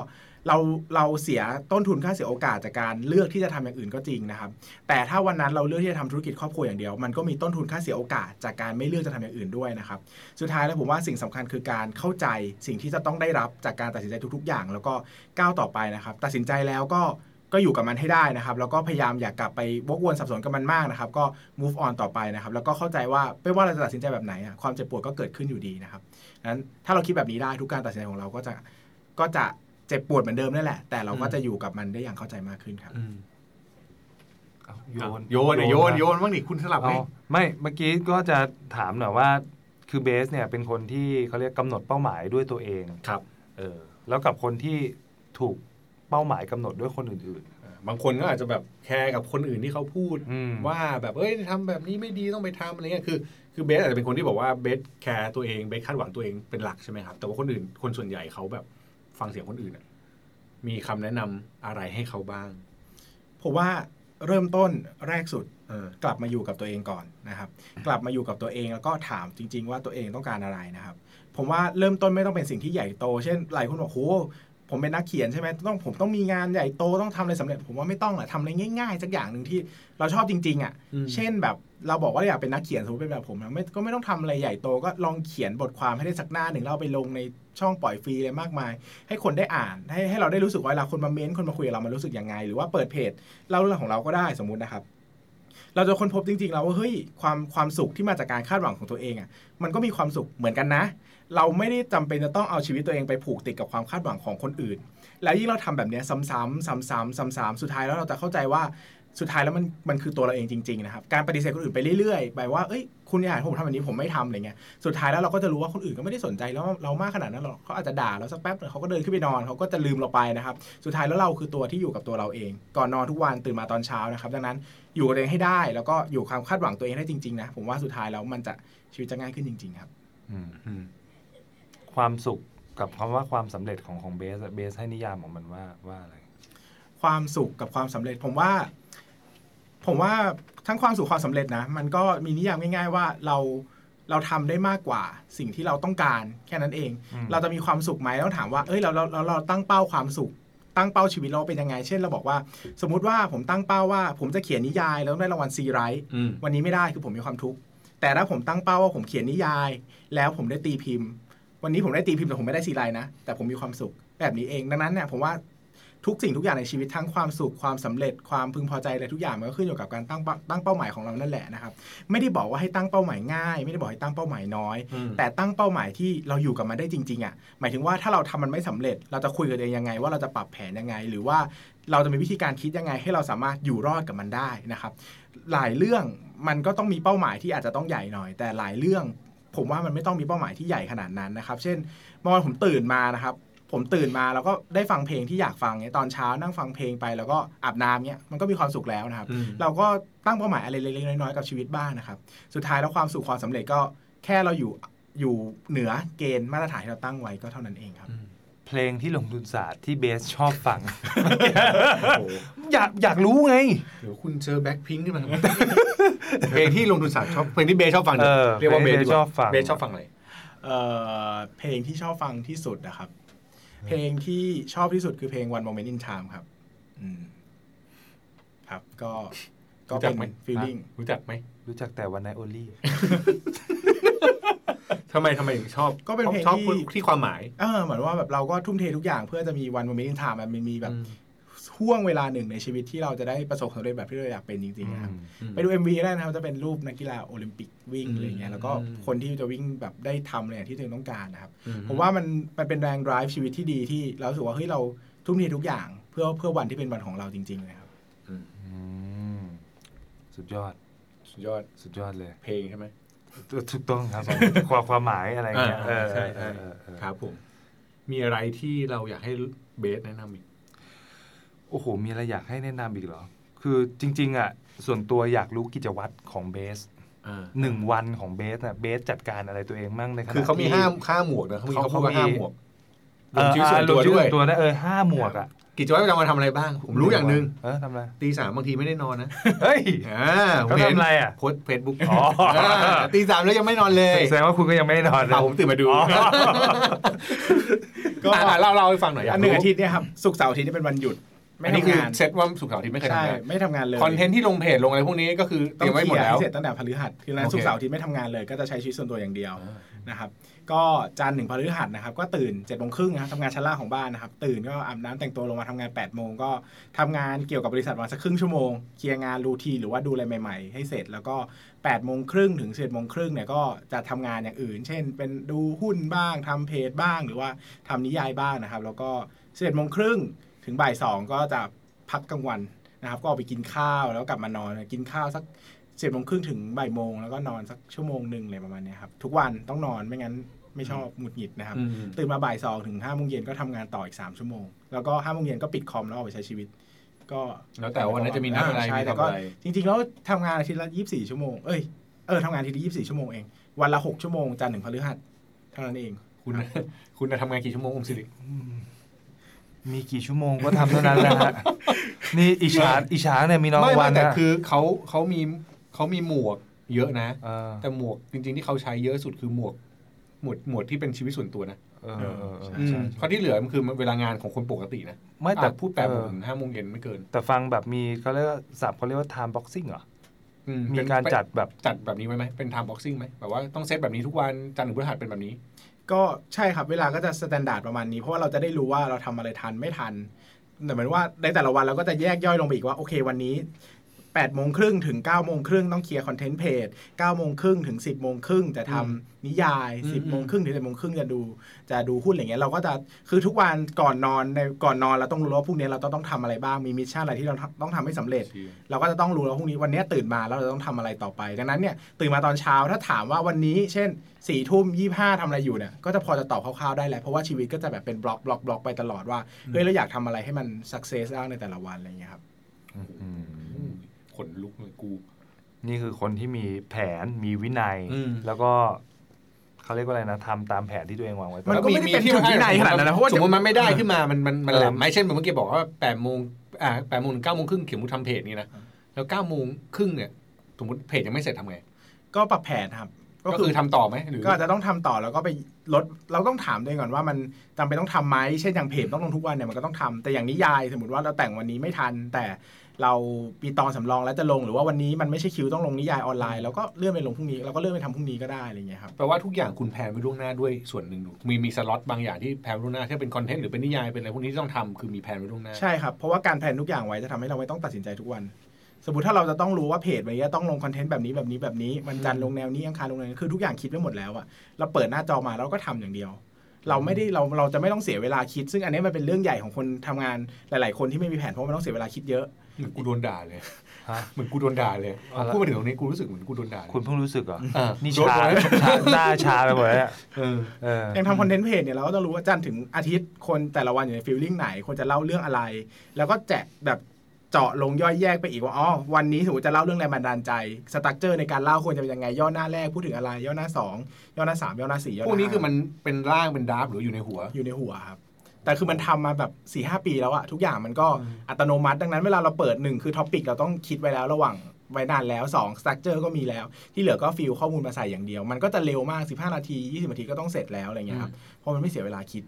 เราเราเสียต้นทุนค่าเสียโอกาสจากการเลือกที่จะทำอย่างอื่นก็จริงนะครับ แต่ถ้าวันนั้นเราเลือกที่จะทำธุรกิจครอบครัวอย่างเดียว มันก็มีต้นทุนค่าเสียโอกาสจากการไม่เลือกจะทำอย่างอื่นด้วยนะครับ สุดท้ายแล้วผมว่าสิ่งสำคัญคือการเข้าใจสิ่งที่จะต้องได้รับจากการตัดสินใจทุก ๆ อย่าง แล้วก็ก้าวต่อไปนะครับ ตัดสินใจแล้วก็ก็อยู่กับมันให้ได้นะครับ แล้วก็พยายามอย่ากกลับไปวกวนสับสนกับมันมากนะครับ ก็ move on ต่อไปนะครับ แล้วก็เข้าใจว่าไม่ว่าเราจะตัดสินใจแบบไหนอะความเจ็บปวดก็เกิดขึ้นอยู่ดีนะครับนั้นถ้าเราคิดแบบนี้ได้ทุกการตัดสินใจของเราก็จะก็จะ เจ็บปวดเหมือนเดิมนั่นแหละ แต่เราก็จะอยู่กับมันได้อย่างเข้าใจมากขึ้นครับเอาโยนโยนอะโยนมาโยนบ้างดิคุณสลับไหมเอาไม่เมื่อกี้ก็จะถามหน่อยว่าคือเบสเนี่ยเป็นคนที่เขาเรียกกำหนดเป้าหมายด้วยตัวเองครับเออแล้วกับคนที่ถูกเป้าหมายกำหนดด้วยคนอื่นบางคนก็อาจจะแบบ care กับคนอื่นที่เขาพูดอืมว่าแบบเอ้ยทำแบบนี้ไม่ดีต้องไปทำอะไรเงี้ยคือคือเบสอาจจะเป็นคนที่บอกว่าเบส care ตัวเองเบสคาดหวังตัวเองเป็นหลักใช่ไหมครับแต่ว่าคนอื่นคนส่วนใหญ่เขาแบบ ฟังเสียงคนอื่นอะมีคำแนะนำอะไรให้เขาบ้าง ผมว่าเริ่มต้นแรกสุดเออกลับมาอยู่กับตัวเองก่อนนะครับ กลับมาอยู่กับตัวเองแล้วก็ถามจริง ๆ ว่าตัวเองต้องการอะไรนะครับ ผมว่าเริ่มต้นไม่ต้องเป็นสิ่งที่ใหญ่โต เช่นหลายคนบอกโห ผมเป็นนักเขียนใช่ไหมต้องผมต้องมีงานใหญ่โตต้องทำอะไรสำเร็จ ผมว่าไม่ต้องอะทำอะไรง่ายๆสักอย่างหนึ่งที่เราชอบจริง ๆอะอืมเช่นแบบเราบอกว่าเราอยากเป็นนักเขียนสมมติเป็นแบบผมนะไม่ก็ไม่ต้องทำอะไรใหญ่โตก็ลองเขียนบทความให้ได้สักหน้าหนึ่งแล้วเอาไปลงในช่องปล่อยฟรีเลยมากมาย ให้คนได้อ่าน ให้ให้เราได้รู้สึกว่าเวลาคนมาเม้นต์คนมาคุยกับเรามันรู้สึกยังไง หรือว่าเปิดเพจเล่าเรื่องของเราก็ได้สมมุตินะครับ เราจะค้นพบจริงๆแล้วว่าเฮ้ยความความสุขที่มาจากการคาดหวังของตัวเองอะมันก็มีความสุขเหมือนกันนะ เราไม่ได้จำเป็นจะต้องเอาชีวิตตัวเองไปผูกติดกับความคาดหวังของคนอื่น แล้วยิ่งเราทำแบบนี้ซ้ำๆซ้ำๆซ้ำๆสุดท้ายแล้วเราจะเข้าใจว่าสุดท้ายแล้วมันมันคือตัวเราเองจริงๆนะครับการปฏิเสธคนอื่นไปเรื่อยๆไปว่าเอ้ยคุณอยากให้ผมทำแบบนี้ผมไม่ทำอะไรเงี้ยสุดท้ายแล้วเราก็จะรู้ว่าคนอื่นก็ไม่ได้สนใจแล้วเรามากขนาดนั้นหรอกเขาอาจจะด่าเราสักแป๊บหนึ่งเขาก็เดินขึ้นไปนอนเขาก็จะลืมเราไปนะครับสุดท้ายแล้วเราคือตัวที่อยู่กับตัวเราเอง ก่อนนอนทุกวันตื่นมาตอนเช้านะครับดังนั้นอยู่กับตัวเองให้ได้ แล้วก็อยู่ความคาดหวังตัวเองได้จริงๆนะผมว่าสุดท้ายแล้วมันจะชีวิตจะง่ายขึ้นจริง ๆ ครับ อืม ความสุขกับคำว่าความสำเร็จของของเบสอะเบสให้นิยามของมันว่าว่าอะไร ความสุขกับความสำเร็จผมว่า ผมว่าทั้งความสุขความสำเร็จนะ มันก็มีนิยามง่าย ๆ ว่าเราเราทำได้มากกว่าสิ่งที่เราต้องการแค่นั้นเองอืมเราจะมีความสุขไหมต้องถามว่าเอ้ยเราเราเราเราตั้งเป้าความสุข ตั้งเป้าชีวิตเราเป็นยังไง เช่นเราบอกว่า สมมุติว่าผมตั้งเป้าว่า ผมจะเขียนนิยายแล้วได้รางวัลซีไรท์อืมวันนี้ไม่ได้คือผมมีความทุกข์แต่ถ้าผมตั้งเป้าว่าผมเขียนนิยาย แล้วผมได้ตีพิมพ์ วันนี้ผมได้ตีพิมพ์แต่ผมไม่ได้ซีไรท์นะ แต่ผมมีความสุขแบบนี้เองดังนั้นเนี่ยผมว่าทุกสิ่งทุกอย่างในชีวิตทั้งความสุขความสำเร็จความพึงพอใจอะไรทุกอย่างมันก็ขึ้นอยู่กับการตั้งเป้าตั้งเป้าหมายของเรานั่นแหละนะครับ ไม่ได้บอกว่าให้ตั้งเป้าหมายง่าย ไม่ได้บอกให้ตั้งเป้าหมายน้อยอืมแต่ตั้งเป้าหมายที่เราอยู่กับมันได้จริงๆอะหมายถึงว่าถ้าเราทำมันไม่สำเร็จ เราจะคุยกับตัวเองยังไง ว่าเราจะปรับแผนยังไง หรือว่าเราจะมีวิธีการคิดยังไง ให้เราสามารถอยู่รอดกับมันได้นะครับ หลายเรื่องมันก็ต้องมีเป้าหมายที่อาจจะต้องใหญ่หน่อย แต่หลายเรื่อง ผมว่ามันไม่ต้องมีเป้าหมายที่ใหญ่ขนาดนั้นนะครับ เช่นเมื่อวานผมตื่นมานะครับ ผมตื่นมาแล้วก็ได้ฟังเพลงที่อยากฟังเนี่ยตอนเช้านั่งฟังเพลงไป แล้วก็อาบน้ำเนี่ยมันก็มีความสุขแล้วนะครับอืมเราก็ตั้งเป้าหมายอะไรเล็กๆน้อยๆกับชีวิตบ้างนะครับ สุดท้ายแล้วความสุขความสำเร็จก็แค่เราอยู่อยู่เหนือเกณฑ์มาตรฐานที่เราตั้งไว้ก็เท่านั้นเองครับ เพลงที่ลงทุนศาสตร์ที่เบสชอบฟังโอ้โหอยากอยากรู้ไง เดี๋ยวคุณเจอแบ็คพิงค์ขึ้นมาเพลงที่ลงทุนศาสตร์ชอบเพลงที่เบสชอบฟังเออเรียกว่าเบสเพลงที่ดีกว่าชอบฟังเบสชอบฟังอะไรเอ่อเพลงที่ชอบฟังที่สุดนะครับ เพลงที่ชอบที่สุดคือเพลง One Moment in Time ครับ อืม ครับก็ก็รู้จัเป็กนไหม feeling รู้จักไหมรู้จักแต่วันไนโอลี่ ทำไมทำไมถึงชอบก็เป็นเพลงชอบที่ ที่ความหมาย เออเหมือนว่าแบบเราก็ทุ่มเททุกอย่างเพื่อจะมี One Moment in Time อะมันมีแบบอืมห่วงเวลาหนึ่งในชีวิตที่เราจะได้ประสบความสำเร็จแบบที่เราอยากเป็นจริงๆนะครับอืมไปดู MV ได้นะครับจะเป็นรูปนักกีฬาโอลิมปิกวิ่งอืมอะไรเงี้ยแล้วก็อืมคนที่จะวิ่งแบบได้ทำอะไรอย่างที่ตัวเองต้องการนะครับ อืผมว่ามันมันเป็นแรง drive ชีวิตที่ดีที่เรารู้สึกว่าเฮ้ยเราทุ่มเททุกอย่าง เพื่อเพื่อวันที่เป็นวันของเราจริงๆเลยครับ อืมสุดยอด สุดยอดสุดยอดเลย เพลงใช่ไหม ถูกต้องครับความความหมายอะไรเงี้ยเออใช่เอใช่อเออเออครับผม มีอะไรที่เราอยากให้เบสแนะนำอีก โอ้โห มีอะไรอยากให้แนะนำอีกเหรอ คือจริง ๆ อะ ส่วนตัวอยากรู้กิจวัตรของเบสอ่าหนึ่งวันของเบสอะเบสจัดการอะไรตัวเองมั่งในขณะคือเขามีที่ห้ามค่าหมวกนะเขามีเขาพูดว่าเขามีห้าหมวกเออลงชีวิตส่วนตัวอ่าลงชีด้วยส่ตัวนะเออห้าหมวกอะ กิจวัตรประจำวันทำอะไรบ้าง ผมรู้อย่างหนึ่งเออทำอะไรตีสามบางทีไม่ได้นอนนะ เฮ้ยอ่าผมเขาเห็นทำอะไรอะโพสเฟซบุ๊กอ๋อตีสามแล้วยังไม่นอนเลยแสดงว่าคุณก็ยังไม่ได้นอนเปล่าผมตื่นมาดูอ๋อก็อะเล่าเล่าให้ฟังหน่อยอยาอักนหนึ่งรู้อาทิตย์เนี่ยครับศุกร์เสาร์อาทิตย์นี่เป็นวันหยุด ไม่อันนี้คือทำงาน เซตว่าสุกร์เสาร์อาทิตย์ไม่เคยใช่ทำงานไม่ทำงานเลยคอนเทนต์ที่ลงเพจลงอะไรพวกนี้ก็คือเตต้อรียงมไว้หมดเคลียร์แล้วให้เสร็จตั้งแต่พฤหัสคือนั้นโอเค ศุกร์เสาร์อาทิตย์ไม่ทำงานเลย ก็จะใช้ชีวิตส่วนตัวอย่างเดียวนะครับ ก็จันทร์ถึงพฤหัสนะครับ ก็ตื่น7จ็ดโมงครึ่งนะครับทำงานชั้นล่างของบ้านนะครับ ตื่นก็อาบน้ำแต่งตัวลงมาทำงาน8ปดโมงก็ทำงานเกี่ยวกับบริษัทวันสักครึ่งชั่วโมงเคลียร์งานรูทีนหรือว่าดูอะไรใหม่ ๆ ให้เสร็จแล้วก็8ปดโมงครึ่งถึงสิบโมงครึ่งเนี่ยก็จะทำงานอย่างอื่น เช่น เป็นดูหุ้นบ้างทำเพจบ้างหรือว่าทำนิยายบ้างนะครับ แล้วก็สิบโมงครึ่ง ถึงบ่ายสองก็จะพักกลางวันนะครับ ก็ออกไปกินข้าวแล้วกลับมานอนกินข้าวสักสิบโมงครึ่งถึงบ่ายโมงแล้วก็นอนสักชั่วโมงหนึ่งอะไรประมาณเนี้ยครับทุกวันต้องนอนไม่งั้นไม่ชอบหงุดหงิดนะครับอืมตื่นมาบ่ายสองถึงห้าโมงเย็นก็ทำงานต่ออีกสามชั่วโมง แล้วก็ห้าโมงเย็นก็ปิดคอมแล้วออกไปใช้ชีวิต ก็แล้วแต่ว่าวันนั้นจะมีนัดอะไรใช่มีแต่ทำก็อะไรจริงๆแล้วทำงานอาทิตย์ละยี่สิบสี่ชั่วโมงเอ้ยเออทำงานอาทิตย์ละยี่สิบสี่ชั่วโมงเองวันละหกชั่วโมงจันทร์ถึงพฤหัสเท่านั้นเอง คุณน่ะคุณน่ะทำงานกี่ชั่วโมงอมสิริ มีกี่ชั่วโมงก็ทำเท่านั้นแหละฮะนี่อิจฉาอิจฉาเนี่ยมีน้องไม่วัไม่นแต่นะคือเขาเขามีเขามีหมวกเยอะนะเออแต่หมวกจริง ๆ ที่เขาใช้เยอะสุดคือหมวก หมวดหมวดที่เป็นชีวิตส่วนตัวนะเออเออเอออืมเพราะที่เหลือมันคือเวลางานของคนปกตินะ ไม่แต่แต่พูดแปดโมงเออถึงห้าโมงเย็นไม่เกิน แต่ฟังแบบมีเขาเรียกว่าศัพท์เขาเรียกว่า time boxing เหรออืมีเป็นการจัดแบบจัดแบบนี้ไว้ไหมเป็น time boxing ไหมแบบว่าต้องเซตแบบนี้ทุกวันจันทร์ถึงพฤหัสเป็นแบบนี้ ก็ใช่ครับเวลาก็จะ standard ประมาณนี้เพราะว่าเราจะได้รู้ว่าเราทำอะไรทันไม่ทันแต่เหมือนว่าในแต่ละวันเราก็จะแยกย่อยลงไปอีกว่าโอเควันนี้ 8โมงครึ่งถึง9โมงครึ่งต้องเคลียร์คอนเทนต์เพจ9โมงครึ่งถึง 10โมงครึ่งจะทำนิยายอืม10โมงครึ่งถึง10โมงครึ่งจะดู จะดูหุ้นอะไรเงี้ยเราก็จะคือทุกวันก่อนนอนในก่อนนอนเราต้องรู้ว่าพรุ่งนี้เราต้องต้องทำอะไรบ้างมี mission อะไรที่เราต้องทำให้สำเร็จ เราก็จะต้องรู้แล้วพรุ่งนี้วันนี้ตื่นมาแล้วเราต้องทำอะไรต่อไป ดังนั้นเนี่ยตื่นมาตอนเช้าถ้าถามว่าวันนี้ เช่นสี่ทุ่มยี่ห้าทำอะไรอยู่เนี่ยก็จะพอจะตอบคร่าวๆได้แหละเพราะว่าชีวิตก็จะแบบเป็น block block block ไปตลอดว่าเฮ้ยเราอยากทำอะไรให้มันสักเซสได้ในแต่ละวันอะไรอย่างเงี้ยครับอืมข นลุกเลยกู นี่คือคนที่มีแผนมีวินัยอืมแล้วก็เขาเรียกว่าอะไรนะทำตามแผนที่ตัวเองวางไว้มันก็ไม่ได้เป็นถึงวินัยขนาดนั้นนะเพราะว่าสมมติมันไม่ได้ขึ้นมามันมันมันเออแหลมไหมเช่นเมื่อกี้บอกว่าแปดโมงอ่าแปดโมงถึงเก้าโมงครึ่งเขียนมุกทำเพจนี่นะแล้วเก้าโมงครึ่งเนี่ยสมมติเพจยังไม่เสร็จทำไงก็ปรับแผนครับ ก็คือทำต่อไหมหรือก็อาจจะต้องทำต่อแล้วก็ไปลดเราต้องถามตัวเองก่อนว่ามันจำเป็นต้องทำไหมเช่นอย่างเพจต้องลงทุกวันเนี่ยมันก็ต้องทำแต่อย่างนิยายสมมติว่าเราแต่งวันนี้ไม่ทัน แต่เรามีตอนสำรองแล้วจะลงหรือว่าวันนี้มันไม่ใช่คิวต้องลงนิยายออนไลน์แล้วก็เลื่อนไปลงพรุ่งนี้เราก็เลื่อนไปทำพรุ่งนี้ก็ได้อะไรอย่างเงี้ยครับแปลว่าทุกอย่างคุณ plan ไว้ล่วงหน้าด้วยส่วนหนึ่งมีมีสล็อตบางอย่างที่ plan ไว้ล่วงหน้าถ้าเป็นคอนเทนต์หรือเป็นนิยายเป็นอะไรพวกนี้ที่ต้องทำคือมี plan ไว้ล่วงหน้าใช่ครับเพราะว่าการ plan ทุกอย่างไว้จะทำให้เราไม่ต้องตัดสินใจทุกวันส มมติถ้าเราจะต้องรู้ว่าเพจวันนี้ต้องลงคอนเทนต์แบบนี้แบบนี้แบบนี้วันจันทร์ลงแนวนี้อังคารลงแนวนี้คือทุกอย่างคิดไว้หมดแล้วอะเราเปิดหน้าจอมาแล้วเราก็ทำอย่างเดียว เราไม่ได้เราเราจะไม่ต้องเสียเวลาคิด ซึ่งอันนี้มันเป็นเรื่องใหญ่ของคนทำงานหลาย ๆ คนที่ไม่มีแผนเพราะมันต้องเสียเวลาคิดเยอะเหมือนกูโดนด่าเลยฮะเหมือนกูโดนด่าเลยอะไรพูดมาถึงตรงนี้กูรู้สึกเหมือนกูโดนด่าเลยคุณเพิ่งรู้สึกเหรออ่านี่โดนชาโดนชาหน้าชาไปหมดแล้วเนี่ยเออเอออย่างทำคอนเทนต์เพจเนี่ยเราก็ต้องรู้ว่าจันทร์ถึงอาทิตย์คนแต่ละวันอยู่ในฟีลลิ่งไหนคนจะเล่าเรื่องอะไร แล้วก็แจกแบบ เจาะลงย่อยแยกไปอีกว่าอ๋อวันนี้สมมติจะเล่าเรื่องแรงบันดาลใจstructure ในการเล่าควรจะเป็นยังไงย่อหน้าแรกพูดถึงอะไรย่อหน้าสองย่อหน้าสามย่อหน้าสี่ย่อหน้าวกนี้คือมันเป็นร่างเป็น draft หรืออยู่ในหัวอยู่ในหัวครับแต่คือมันทำมาแบบ4 5 ปีแล้วอะทุกอย่างมันก็อัตโนมัติดังนั้นเวลาเราเปิดหนึ่งคือ topic เราต้องคิดไว้แล้วระหว่างไว้นานแล้ว2 structure ก็มีแล้ว ที่เหลือก็ fill ข้อมูลมาใส่อย่างเดียว มันก็จะเร็วมาก 15 นาที 20 นาทีก็ต้องเสร็จแล้วอะไรเงี้ยครับเพราะมันไม่เสียเวลาคิด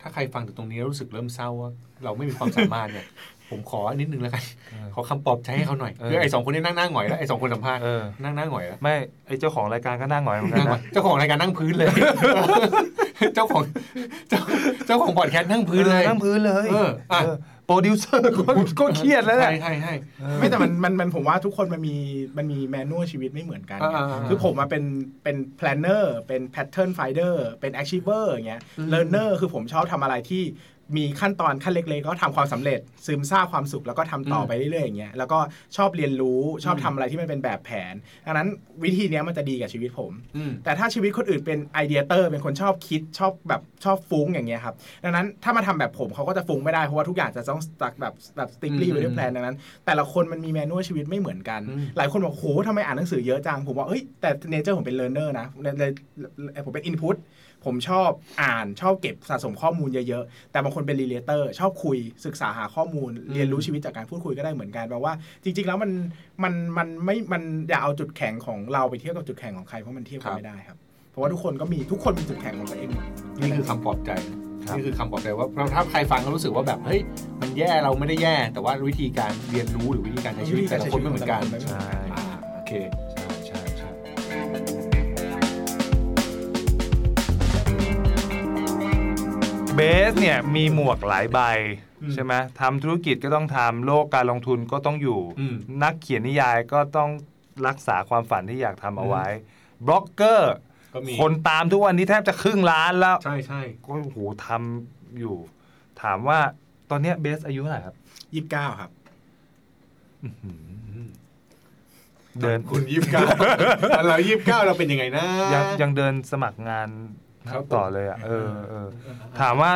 ถ้าใครฟังถึงตรงนี้แล้วรู้สึกเริ่มเศร้าว่าเราไม่มีความสามารถเนี่ย ผมขอนิดนึงแล้วกันเออขอคำปลอบใจให้เขาหน่อยเออคือไอ้สองคนนี้นั่งหน้าหงอยแล้วไอ้สองคนสัมภาษณ์เออนั่งหน้าหงอยแล้วไม่ไอเจ้าของรายการก็นั่งหงอยเหมือนกันนั่งหงอนะยเจ้าของรายการนั่งพื้นเลย เจ้าของเจ้าเจ้าของพอดแคสต์นั่งพื้นเลยนั่งพื้นเลยเอออะเออโปรดิวเซอร์ก็ก็เครียดแล้วแหใช่ละใช่ใช่ไม่แต่มันมันมันผมว่าทุกคนมันมีมันมีแมนนวลชีวิตไม่เหมือนกันไงอ่าๆๆคือผมมาเป็นเป็น planner เป็น pattern finder เป็น achiever อย่างเงี้ย learner คือผมชอบทำอะไรที่ มีขั้นตอนขั้นเล็กๆก็ทำความสำเร็จ ซึมซาบความสุขแล้วก็ทำต่อไปเรื่อยๆอย่างเงี้ยแล้วก็ชอบเรียนรู้ชอบทำอะไรที่มันเป็นแบบแผนดังนั้นวิธีเนี้ยมันจะดีกับชีวิตผมอืมแต่ถ้าชีวิตคนอื่นเป็น ideator เป็นคนชอบคิดชอบแบบชอบฟุ้งอย่างเงี้ยครับดังนั้นถ้ามาทำแบบผมเขาก็จะฟุ้งไม่ได้เพราะว่าทุกอย่างจะต้อง stuck แบบแบบสติ๊กลี่อืมไว้ด้วย plan ดังนั้น แต่ละคนมันมี manual ชีวิตไม่เหมือนกันอืมหลายคนบอกโหทำไมอ่านหนังสือเยอะจังผมว่าเอ้ยแต่ nature ผมเป็นเล a ร์เนอร์นะเลยเลยเลยผมเป็น input ผมชอบอ่านชอบเก็บสะสมข้อมูลเยอะๆ แต่บางคนเป็น relator ชอบคุยศึกษาหาข้อมูล เรียนรู้ชีวิตจากการพูดคุยก็ได้เหมือนกันแปลว่า จริง ๆ แล้วมันมันมันไม่มันอย่าเอาจุดแข็งของเราไปเทียบกับจุดแข็งของใครเพราะมันเทียบกันไม่ได้ครับ เพราะว่าทุกคนก็มีทุกคนมีจุดแข็งของตัวเองหมดนี่คือคำปลอบใจครับนี่คือคำปลอบใจว่าถ้าใครฟังก็รู้สึกว่าแบบเฮ้ยมันแย่เราไม่ได้แย่ แต่ว่าวิธีการเรียนรู้หรือวิธีการใช้ชีวิตแต่ละคนไม่เหมือนกันใช่อ่าโอเค เบสเนี่ยมีหมวกหลายใบใช่ไหมทำธุรกิจก็ต้องทำโลกการลงทุนก็ต้องอยู่อืมนักเขียนนิยายก็ต้องรักษาความฝันที่อยากทำเอาไว้ บล็อกเกอร์ก็มีคนตามทุกวันนี้แทบจะครึ่งล้านแล้ว ใช่ใช่ก็โอ้โหทำอยู่ ถามว่าตอนเนี้ยเบสอายุเท่าไหร่ครับยี่สิบเก้าครับเดินคุณยี่สิบเก้าเรายี่สิบเก้าเราเป็นยังไงนะ ยังยังเดินสมัครงาน ครับต่อเลยอะเออเออถามว่า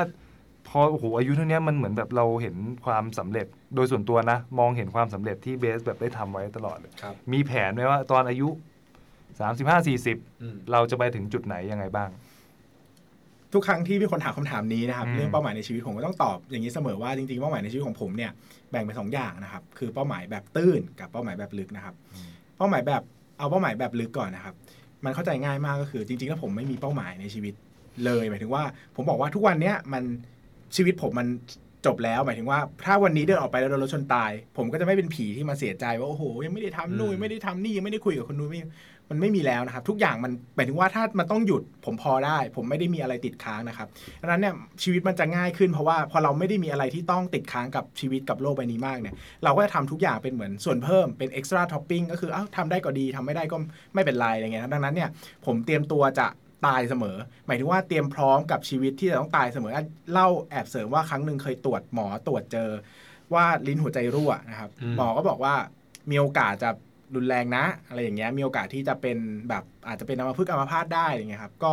พอโอ้โหอายุเท่านี้มันเหมือนแบบเราเห็นความสำเร็จโดยส่วนตัวนะ มองเห็นความสำเร็จที่เบสแบบได้ทำไว้ตลอดเลยครับมีแผนไหมว่าตอนอายุ35 40อืมเราจะไปถึงจุดไหนยังไงบ้าง ทุกครั้งที่มีคนถามคำถามนี้นะครับอืมเรื่องเป้าหมายในชีวิตผมก็ต้องตอบอย่างนี้เสมอว่าจริงๆเป้าหมายในชีวิตของผมเนี่ยแบ่งเป็นสองอย่างนะครับ คือเป้าหมายแบบตื้นกับเป้าหมายแบบลึกนะครับ เป้าหมายแบบเอาเป้าหมายแบบลึกก่อนนะครับ มันเข้าใจง่ายมากก็คือจริงๆแล้วผมไม่มีเป้าหมายในชีวิตเลยหมายถึงว่า ผมบอกว่าทุกวันเนี้ยมันชีวิตผมมันจบแล้วหมายถึงว่า ถ้าวันนี้เดินออกไปแล้วโดนรถชนตาย ผมก็จะไม่เป็นผีที่มาเสียใจว่าโอ้โหยังไม่ได้ทำนู่นไม่ได้ทำนี่ยังไม่ได้คุยกับคนนู้นไม่มันไม่มีแล้วนะครับ ทุกอย่างมันหมายถึงว่าถ้ามันต้องหยุดผมพอได้ ผมไม่ได้มีอะไรติดค้างนะครับดังนั้นเนี่ยชีวิตมันจะง่ายขึ้นเพราะว่าพอเราไม่ได้มีอะไรที่ต้องติดค้างกับชีวิตกับโลกใบนี้มากเนี่ยเราก็จะทำทุกอย่างเป็นเหมือนส่วนเพิ่มเป็น extra topping ก็คือเอ้าทำได้ก็ดีทำไม่ได้ก็ไม่เป็นไรอะไรเงี้ยดังนั้นเนี่ยผมเตรียมตัวจะตายเสมอ หมายถึงว่าเตรียมพร้อมกับชีวิตที่จะต้องตายเสมออะเล่าแอบเสริมว่าครั้งหนึ่งเคยตรวจหมอตรวจเจอว่าลิ้นหัวใจรั่วนะครับอืมหมอก็บอกว่ามีโอกาสจะ รุนแรงนะ อะไรอย่างเงี้ยมีโอกาสที่จะเป็นแบบอาจจะเป็นอัมพฤกษ์อัมพาตได้อะไรเงี้ยครับก็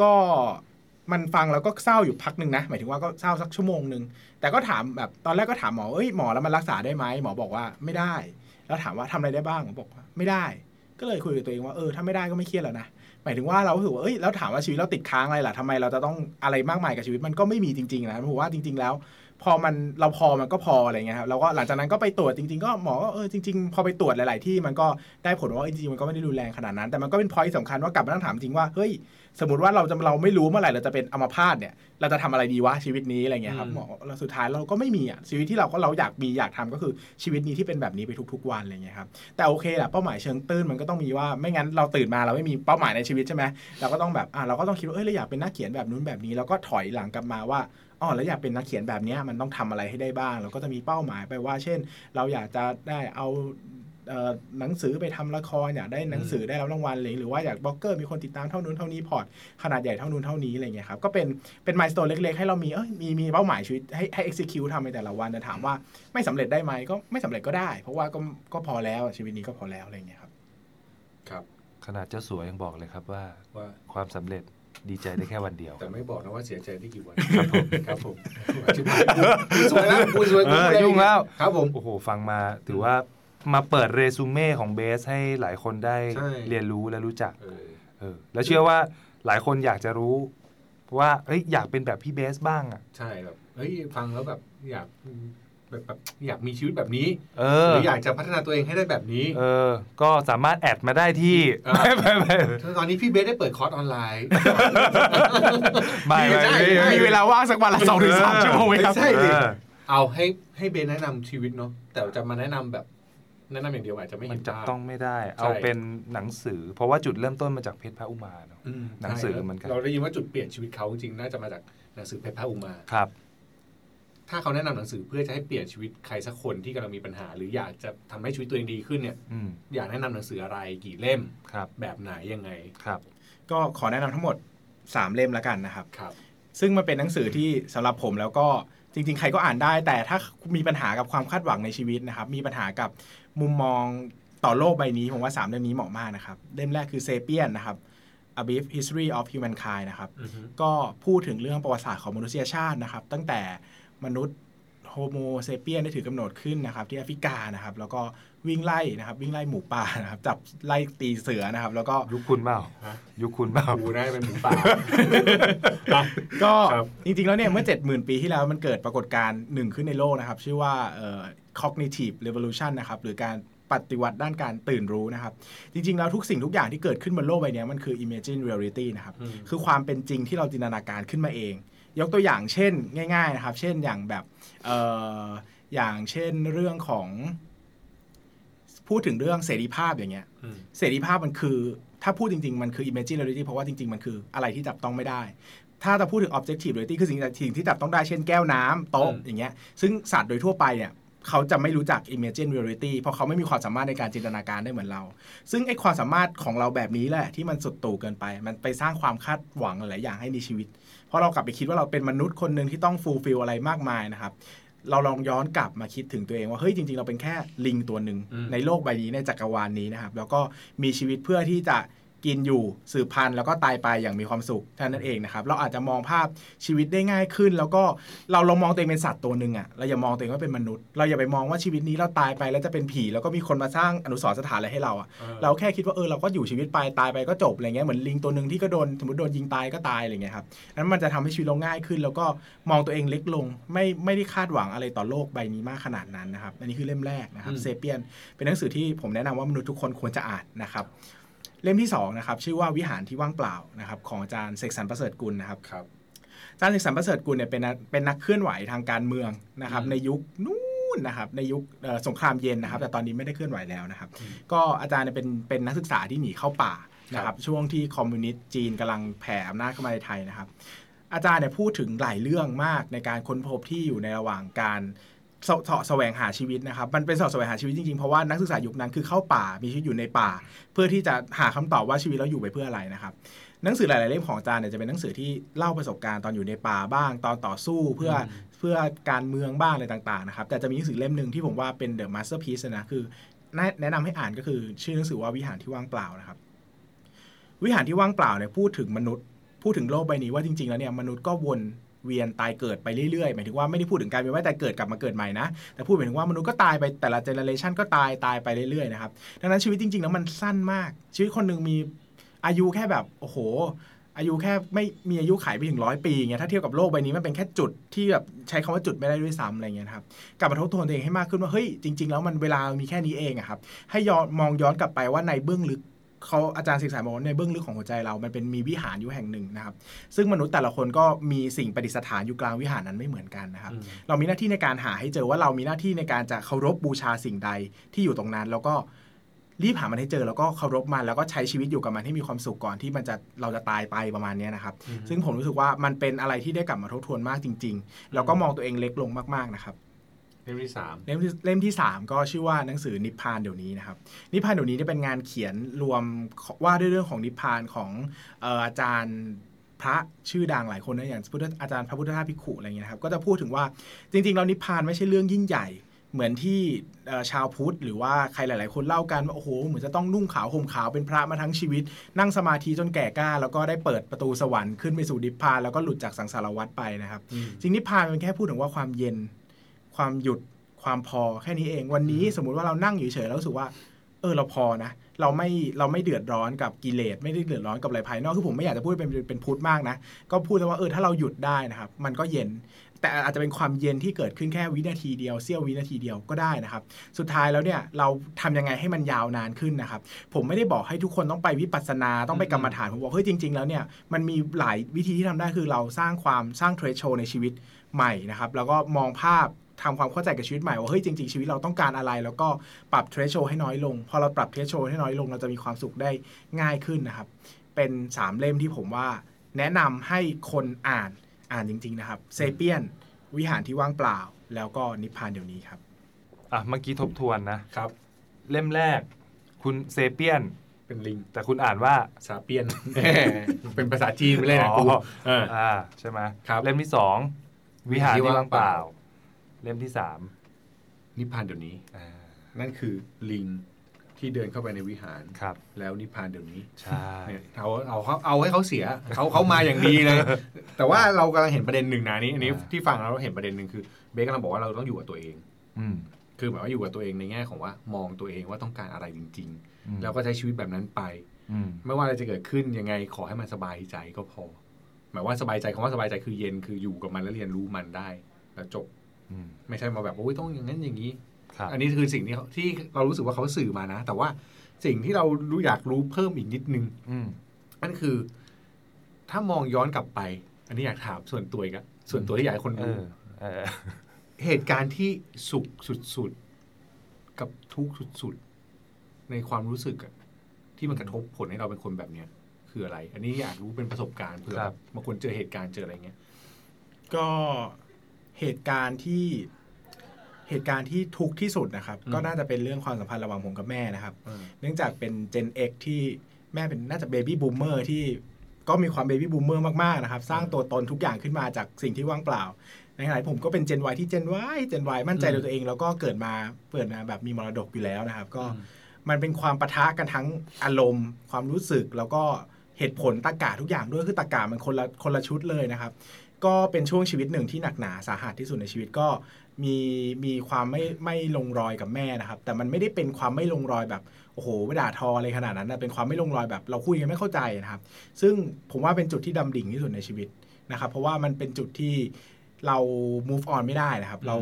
ก็มันฟังแล้วก็เศร้าอยู่พักหนึ่งนะ หมายถึงว่าก็เศร้าสักชั่วโมงหนึ่งแต่ก็ถามแบบตอนแรกก็ถามหมอเอ้ยหมอแล้วมันรักษาได้ไหมหมอบอกว่าไม่ได้ แล้วถามว่าทำอะไรได้บ้างหมอบอกว่าไม่ได้ ก็เลยคุยกับตัวเองว่าเออถ้าไม่ได้ก็ไม่เครียดแล้วนะหมายถึงว่าเราถือว่าเอ้ยแล้วถามว่าชีวิตเราติดค้างอะไรล่ะทำไมเราจะต้องอะไรมากมายกับชีวิตมันก็ไม่มีจริงๆนะผมว่าจริง ๆแล้ว พอมันเราพอมันก็พออะไรเงี้ยครับเราก็หลังจากนั้นก็ไปตรวจจริง ๆ ก็หมอก็เออจริงๆ พอไปตรวจหลาย ๆ ที่มันก็ได้ผลว่าเออจริงๆมันก็ไม่ได้รุนแรงขนาดนั้น แต่มันก็เป็นพอยต์สำคัญว่ากลับมาตั้งถามจริงว่าเฮ้ยสมมติว่าเราจะเราไม่รู้เมื่อไหร่เราจะเป็นอัมพาตเนี่ยเราจะทำอะไรดีวะชีวิตนี้อะไรเงี้ยครับหมอแล้วสุดท้ายเราก็ไม่มีอะชีวิตที่เราก็เราอยากมีอยากทำก็คือชีวิตนี้ที่เป็นแบบนี้ไปทุก ๆ วันอะไรเงี้ยครับแต่โอเคแหละเป้าหมายเชิงตื้นมันก็ต้องมีว่าไม่งั้นเราตื่นมาเราไม่มีเป้าหมายในชีวิตใช่ไหมเราก็ต้องแบบอะเราก็ต้องคิดว่าเอ้ยเราอยากเป็นนักเขียนแบบนู้นแบบนี้แล้วก็ถอยหลังกลับมาว่า อ๋อแล้วอยากเป็นนักเขียนแบบเนี้ยมันต้องทำอะไรให้ได้บ้าง เราก็จะมีเป้าหมายไปว่า เช่น เราอยากจะได้เอาเอ่อหนังสือไปทำละครอยากได้หนังสือได้รับรางวัลเลยหรือว่าอยากบล็อกเกอร์มีคนติดตามเท่านู้นเท่านี้พอร์ตขนาดใหญ่เท่านู้นเท่านี้อะไรเงี้ยครับก็เป็นเป็น milestone เล็กๆ ให้เรามีเอ้ยมีมีเป้าหมายชีวิตให้ให้ execute ทำในแต่ละวันแต่ถามว่าไม่สำเร็จได้ไหมก็ไม่สำเร็จก็ได้ เพราะว่าก็ก็พอแล้วชีวิตนี้ก็พอแล้วอะไรเงี้ยครับ ครับ ขนาดเจ้าสัวยังบอกเลยครับว่าว่าความสำเร็จ ดีใจได้แค่วันเดียว แต่ไม่บอกนะว่าเสียใจได้กี่วัน ครับผมครับผมชิบหายกูสวยแล้วกูสวยกูเออไม่ได้ยุ่งแล้วครับผมโอ้โหฟังมาถือว่ามาเปิดเรซูเม่ของเบสให้หลายคนได้ใช่เรียนรู้และรู้จักเออเออแล้วเชื่อว่าหลายคนอยากจะรู้ว่าเอ้ยอยากเป็นแบบพี่เบสบ้างอะใช่แบบเฮ้ยฟังแล้วแบบอยาก แบบแบบอยากมีชีวิตแบบนี้เออหรืออยากจะพัฒนาตัวเองให้ได้แบบนี้ เออ ก็สามารถ add มาได้ที่เออไม่ไม่ไม่ตอนนี้พี่เบสได้เปิดคอร์สออนไลน์ไม่ไม่ใช่ไม่ใช่มีเวลาว่างสักวันละสองถึงสามชั่วโมงไหมครับใช่เออเอาให้ให้เบสแนะนำชีวิตเนาะแต่จะมาแนะนำแบบแนะนำอย่างเดียวอาจจะไม่มัเห็นนจับภาพต้องไม่ได้ใช่เอาเป็นหนังสือ เพราะว่าจุดเริ่มต้นมาจากเพชรพระอุมาเนอะอืมหนังสือใช่เหมือนกันเราได้ยินว่าจุดเปลี่ยนชีวิตเขาจริงๆน่าจะมาจากหนังสือเพชรพระอุมาครับ ถ้าเขาแนะนำหนังสือเพื่อจะให้เปลี่ยนชีวิตใครสักคนที่กำลังมีปัญหา หรืออยากจะทำให้ชีวิตตัวเองดีขึ้นเนี่ยอืมอยากแนะนำหนังสืออะไรกี่เล่มครับ แบบไหนยังไงครับ ก็ขอแนะนำทั้งหมด 3 เล่มแล้วกันนะครับครับ ซึ่งมันเป็นหนังสือที่สำหรับผมแล้วก็จริง ๆ ใครก็อ่านได้ แต่ถ้ามีปัญหากับความคาดหวังในชีวิตนะครับ มีปัญหากับมุมมองต่อโลกใบนี้ผมว่า3เล่มนี้เหมาะมากนะครับ เล่มแรกคือเซเปียนนะครับ A Brief History of Humankind นะครับอือฮึก็พูดถึงเรื่องประวัติศาสตร์ของมนุษยชาตินะครับ ตั้งแต่ มนุษย์โฮโมเซเปียนได้ถือกำเนิดขึ้นนะครับ ที่แอฟริกานะครับ แล้วก็วิ่งไล่นะครับ วิ่งไล่หมูป่านะครับ จับไล่ตีเสือนะครับ แล้วก็ยุคคุณเปล่าฮะยุคคุณเปล่ากูได้เป็นหมูป่าก็ครับจริงๆแล้วเนี่ยเมื่อ 70,000 ปีที่แล้วมันเกิดปรากฏการณ์หนึ่งขึ้นในโลกนะครับ ชื่อว่าเอ่อ cognitive revolution นะครับ หรือการปฏิวัติด้านการตื่นรู้นะครับ จริง ๆ แล้วทุกสิ่งทุกอย่างที่เกิดขึ้นบนโลกใบเนี้ยมันคือ imagine reality นะครับอืมคือความเป็นจริงที่เราจินตนาการขึ้นมาเอง ยกตัวอย่างเช่นง่าย ๆนะครับ เช่นอย่างแบบเอ่ออย่างเช่นเรื่องของ พูดถึงเรื่องเสรีภาพอย่างเงี้ยอืมเสรีภาพมันคือ ถ้าพูดจริง ๆ มันคือ imagine reality เพราะว่าจริง ๆ มันคืออะไรที่จับต้องไม่ได้ถ้าจะพูดถึง objective reality คือสิ่งสิ่งที่จับต้องได้เช่นแก้วน้ำโต๊ะอืมอย่างเงี้ยซึ่งสัตว์โดยทั่วไปเนี่ยเขาจะไม่รู้จัก imagine reality เพราะเขาไม่มีความสามารถในการจินตนาการได้เหมือนเรา ซึ่งไอ้ความสามารถของเราแบบนี้แหละที่มันสุดโต่งเกินไป มันไปสร้างความคาดหวังหลายๆอย่างให้ในชีวิต เพราะเรากลับไปคิดว่าเราเป็นมนุษย์คนหนึ่งที่ต้องฟูลฟิลอะไรมากมายนะครับเราลองย้อนกลับมาคิดถึงตัวเองว่าเฮ้ยจริงๆ เราเป็นแค่ลิงตัวหนึ่งอืมในโลกใบนี้ในจักรวาลนี้นะครับ แล้วก็มีชีวิตเพื่อที่จะ กินอยู่สืบพันธุ์แล้วก็ตายไปอย่างมีความสุขเท่านั้นเองนะครับเราอาจจะมองภาพชีวิตได้ง่ายขึ้น แล้วก็เราลองมองตัวเองเป็นสัตว์ตัวหนึ่งอะเราอย่ามองตัวเองว่าเป็นมนุษย์ เราอย่าไปมองว่าชีวิตนี้เราตายไปแล้วจะเป็นผี แล้วก็มีคนมาสร้างอนุสรณ์สถานอะไรให้เราอะเราแค่คิดว่าเออเราก็อยู่ชีวิตไปตายไปก็จบอะไรเงี้ยเหมือนลิงตัวหนึ่งที่ก็โดนสมมติโดนยิงตายก็ตายอะไรเงี้ยครับนั้นมันจะทำให้ชีวิตเราง่ายขึ้น แล้วก็มองตัวเองเล็กลง ไม่ไม่ได้คาดหวังอะไรต่อโลกใบนี้มากขนาดนั้นนะครับอันนี้คือเล่มแรกนะครับอืมเซเปียนเป็นหนังสือที่ผมแนะนำว่ามนุษย์ทุกคนควรจะอ่านนะครับ เล่มที่สองนะครับชื่อว่าวิหารที่ว่างเปล่านะครับของอาจารย์เสกสรรประเสริฐกุลนะครับครับอาจารย์เสกสรรประเสริฐกุลเนี่ยเป็นนักเป็นนักเคลื่อนไหวทางการเมืองนะครับอืมในยุคนู้นนะครับในยุคเอ่อสงครามเย็นนะครับ แต่ตอนนี้ไม่ได้เคลื่อนไหวแล้วนะครับอืมก็อาจารย์เนี่ยเป็นเป็นนักศึกษาที่หนีเข้าป่านะครับช่วงที่คอมมิวนิสต์จีนกำลังแผ่อำนาจเข้ามาในไทยนะครับ อาจารย์เนี่ยพูดถึงหลายเรื่องมากในการค้นพบที่อยู่ในระหว่างการ เสาะแสวงหาชีวิตนะครับ มันเป็นเสาะแสวงหาชีวิตจริงๆ เพราะว่านักศึกษายุคนั้นคือเข้าป่ามีชีวิตอยู่ในป่า เพื่อที่จะหาคำตอบว่าชีวิตเราอยู่ไปเพื่ออะไรนะครับหนังสือหลายๆเล่มของอาจารย์เนี่ยจะเป็นหนังสือที่เล่าประสบการณ์ตอนอยู่ในป่าบ้าง ตอนต่อสู้เพื่อเพื่อการเมืองบ้างอะไรต่างๆนะครับแต่จะมีหนังสือเล่มหนึ่งที่ผมว่าเป็น The Masterpiece นะคือแนะนะนำให้อ่านก็คือชื่อหนังสือว่าวิหารที่ว่างเปล่านะครับ วิหารที่ว่างเปล่าเนี่ยพูดถึงมนุษย์ พูดถึงโลกใบนี้ว่าจริงๆแล้วเนี่ยมนุษย์ก็วน เวียนตายเกิดไปเรื่อยๆหมายถึงว่าไม่ได้พูดถึงการเวียนว่ายตายเกิดกลับมาเกิดใหม่นะแต่พูดหมายถึงว่ามนุษย์ก็ตายไปแต่ละเจเนเรชันก็ตายตายไปเรื่อยๆนะครับดังนั้นชีวิตจริงๆแล้วมันสั้นมาก ชีวิตคนหนึ่งมีอายุแค่แบบโอ้โห อายุแค่ไม่มีอายุขัยไปถึงร้อยปีเงี้ยถ้าเทียบกับโลกใบนี้มันเป็นแค่จุดที่แบบใช้คำว่าจุดไม่ได้ด้วยซ้ำอะไรเงี้ยครับกลับมาทบทวนตัวเองให้มากขึ้นว่าเฮ้ยจริง ๆ แล้วมันเวลามีแค่นี้เองอะครับให้ย้อนมองย้อนกลับไปว่าในเบื้องลึก เขาอาจารย์ศึกษาบอกว่าในเบื้องลึกของหัวใจเรา มันเป็นมีวิหารอยู่แห่งหนึ่งนะครับ ซึ่งมนุษย์แต่ละคนก็มีสิ่งประดิษฐานอยู่กลางวิหารนั้นไม่เหมือนกันนะครับอืมเรามีหน้าที่ในการหาให้เจอว่าเรามีหน้าที่ในการจะเคารพบูชาสิ่งใดที่อยู่ตรงนั้น แล้วก็รีบหามันให้เจอแล้วก็เคารพมันแล้วก็ใช้ชีวิตอยู่กับมันให้มีความสุขก่อนที่มันจะเราจะตายไปประมาณเนี้ยนะครับ ซึ่งผมรู้สึกว่ามันเป็นอะไรที่ได้กลับมาทบทวนมากจริง ๆ แล้วก็มองตัวเองเล็กลงมากๆนะครับ เล่มที่สามเล่มที่เล่มที่3ก็ชื่อว่าหนังสือนิพพานเดี๋ยวนี้นะครับ นิพพานเดี๋ยวนี้จะเป็นงานเขียนรวมว่าด้วยเรื่องของนิพพานของเอ่ออาจารย์พระชื่อดังหลายคนนะอย่างพุทธอาจารย์พระพุทธทาสภิกขุอะไรเงี้ยนะครับก็จะพูดถึงว่าจริงๆแล้วนิพพานไม่ใช่เรื่องยิ่งใหญ่เหมือนที่เอ่อชาวพุทธหรือว่าใครหลาย ๆ คนเล่ากันว่าโอ้โหเหมือนจะต้องนุ่งขาวห่มขาวเป็นพระมาทั้งชีวิต นั่งสมาธิจนแก่กล้า แล้วก็ได้เปิดประตูสวรรค์ขึ้นไปสู่นิพพานแล้วก็หลุดจากสังสารวัฏไปนะครับจริงนิพพานมันแค่พูดถึงว่าความเย็น ความหยุดความพอแค่นี้เอง วันนี้สมมุติว่าเรานั่งอยู่เฉยๆแล้วรู้สึกว่า เออเราพอนะ เราไม่เราไม่เดือดร้อนกับกิเลสไม่ได้เดือดร้อนกับอะไรภายนอกคือผมไม่อยากจะพูดเป็นเป็นพุทธมากนะ ก็พูดแต่ว่าเออถ้าเราหยุดได้นะครับ มันก็เย็น แต่อาจจะเป็นความเย็นที่เกิดขึ้นแค่วินาทีเดียวเสี้ยววินาทีเดียวก็ได้นะครับ สุดท้ายแล้วเนี่ยเราทำยังไงให้มันยาวนานขึ้นนะครับ ผมไม่ได้บอกให้ทุกคนต้องไปวิปัสสนาต้องไปกรรมฐานผมบอกเฮ้ยจริง ๆ แล้วเนี่ยมันมีหลายวิธีที่ทำได้คือเราสร้างความสร้างเทรชโชในชีวิตใหม่นะครับแล้วก็มองภาพ ทำความเข้าใจกับชีวิตใหม่ว่าเฮ้ยจริงๆชีวิตเราต้องการอะไร แล้วก็ปรับเทรชโชให้น้อยลง พอเราปรับเทรชโชให้น้อยลง เราจะมีความสุขได้ง่ายขึ้นนะครับ เป็นสามเล่มที่ผมว่า แนะนำให้คนอ่านอ่านจริง ๆ นะครับเซเปียนวิหารที่ว่างเปล่า แล้วก็นิพพานเดี๋ยวนี้ครับอะเมื่อกี้ทบทวนนะครับ เล่มแรก คุณเซเปียนเป็นลิง แต่คุณอ่านว่าซาเปียน เป็นภาษาจีนไปเลยนะกูอ๋อเอออ่าใช่ไหมครับเล่มที่สองวิหารที่ว่างเปล่า เล่มที่สามนิพพานเดี๋ยวนี้อ่านั่นคือลิงที่เดินเข้าไปในวิหารครับ แล้วนิพพานเดี๋ยวนี้ใช่เนี่ยเอาเอาเขาเอาให้เขาเสียเขาเขามาอย่างดีเลย แต่ว่าเรากำลังเห็นประเด็นหนึ่งนะนี่อันนี้ที่ฟังแล้วเราเห็นประเด็นหนึ่งคือเบสกำลังบอกว่าเราต้องอยู่กับตัวเอง อืมคือหมายว่าอยู่กับตัวเองในแง่ของว่ามองตัวเองว่าต้องการอะไรจริงอืมๆแล้วก็ใช้ชีวิตแบบนั้นไปอืมไม่ว่าอะไรจะเกิดขึ้นยังไงขอให้มันสบายใจก็พอ หมายว่าสบายใจคำว่าสบายใจคือเย็นคืออยู่กับมันแล้วเรียนรู้มันได้ แล้วจบอืม ไม่ใช่มาแบบโอ้ยต้องอย่างนั้นอย่างนี้ครับอันนี้คือสิ่งที่เขาที่เรารู้สึกว่าเขาสื่อมานะ แต่ว่าสิ่งที่เรารู้อยากรู้เพิ่มอีกนิดนึงอืมนั่นคือ ถ้ามองย้อนกลับไป อันนี้อยากถามส่วนตัวอีกอะส่วนตัวที่อยากให้คนเอรู้อเออเหตุการณ์ที่สุขสุดๆ กับทุกข์สุดๆ ในความรู้สึกอะที่มันกระทบผลให้เราเป็นคนแบบเนี้ยคืออะไร อันนี้อยากรู้เป็นประสบการณ์เผื่อแบบบางคนเจอเหตุการณ์เจออะไรเงี้ย ก็ เหตุการณ์ที่เหตุการณ์ที่ทุกข์ที่สุดนะครับอืมก็น่าจะเป็นเรื่องความสัมพันธ์ระหว่างผมกับแม่นะครับเออเนื่องจากเป็น Gen X ที่แม่เป็นน่าจะเบบี้บูมเมอร์ที่ก็มีความ baby boomer มากๆนะครับ สร้างตัวตนทุกอย่างขึ้นมาจากสิ่งที่ว่างเปล่า ในขณะที่ผมก็เป็น Gen Y ที่ Gen Y Gen Y มั่นใจในตัวเอง แล้วก็เกิดมาเปิดมาแบบมีมรดกอยู่แล้วนะครับ ก็มันเป็นความปะทะกันทั้งอารมณ์ ความรู้สึกแล้วก็เหตุผลตรรกะทุกอย่างด้วยคือตรรกะมันคนละคนละชุดเลยนะครับ ก็เป็นช่วงชีวิตหนึ่งที่หนักหนาสาหัสที่สุดในชีวิตก็มีมีความไม่ไม่ลงรอยกับแม่นะครับ แต่มันไม่ได้เป็นความไม่ลงรอยแบบโอ้โหไม่ด่าทออะไรขนาดนั้นนะเป็นความไม่ลงรอยแบบเราคุยกันไม่เข้าใจนะครับ ซึ่งผมว่าเป็นจุดที่ดำดิ่งที่สุดในชีวิตนะครับ เพราะว่ามันเป็นจุดที่เรา move on ไม่ได้นะครับ เรา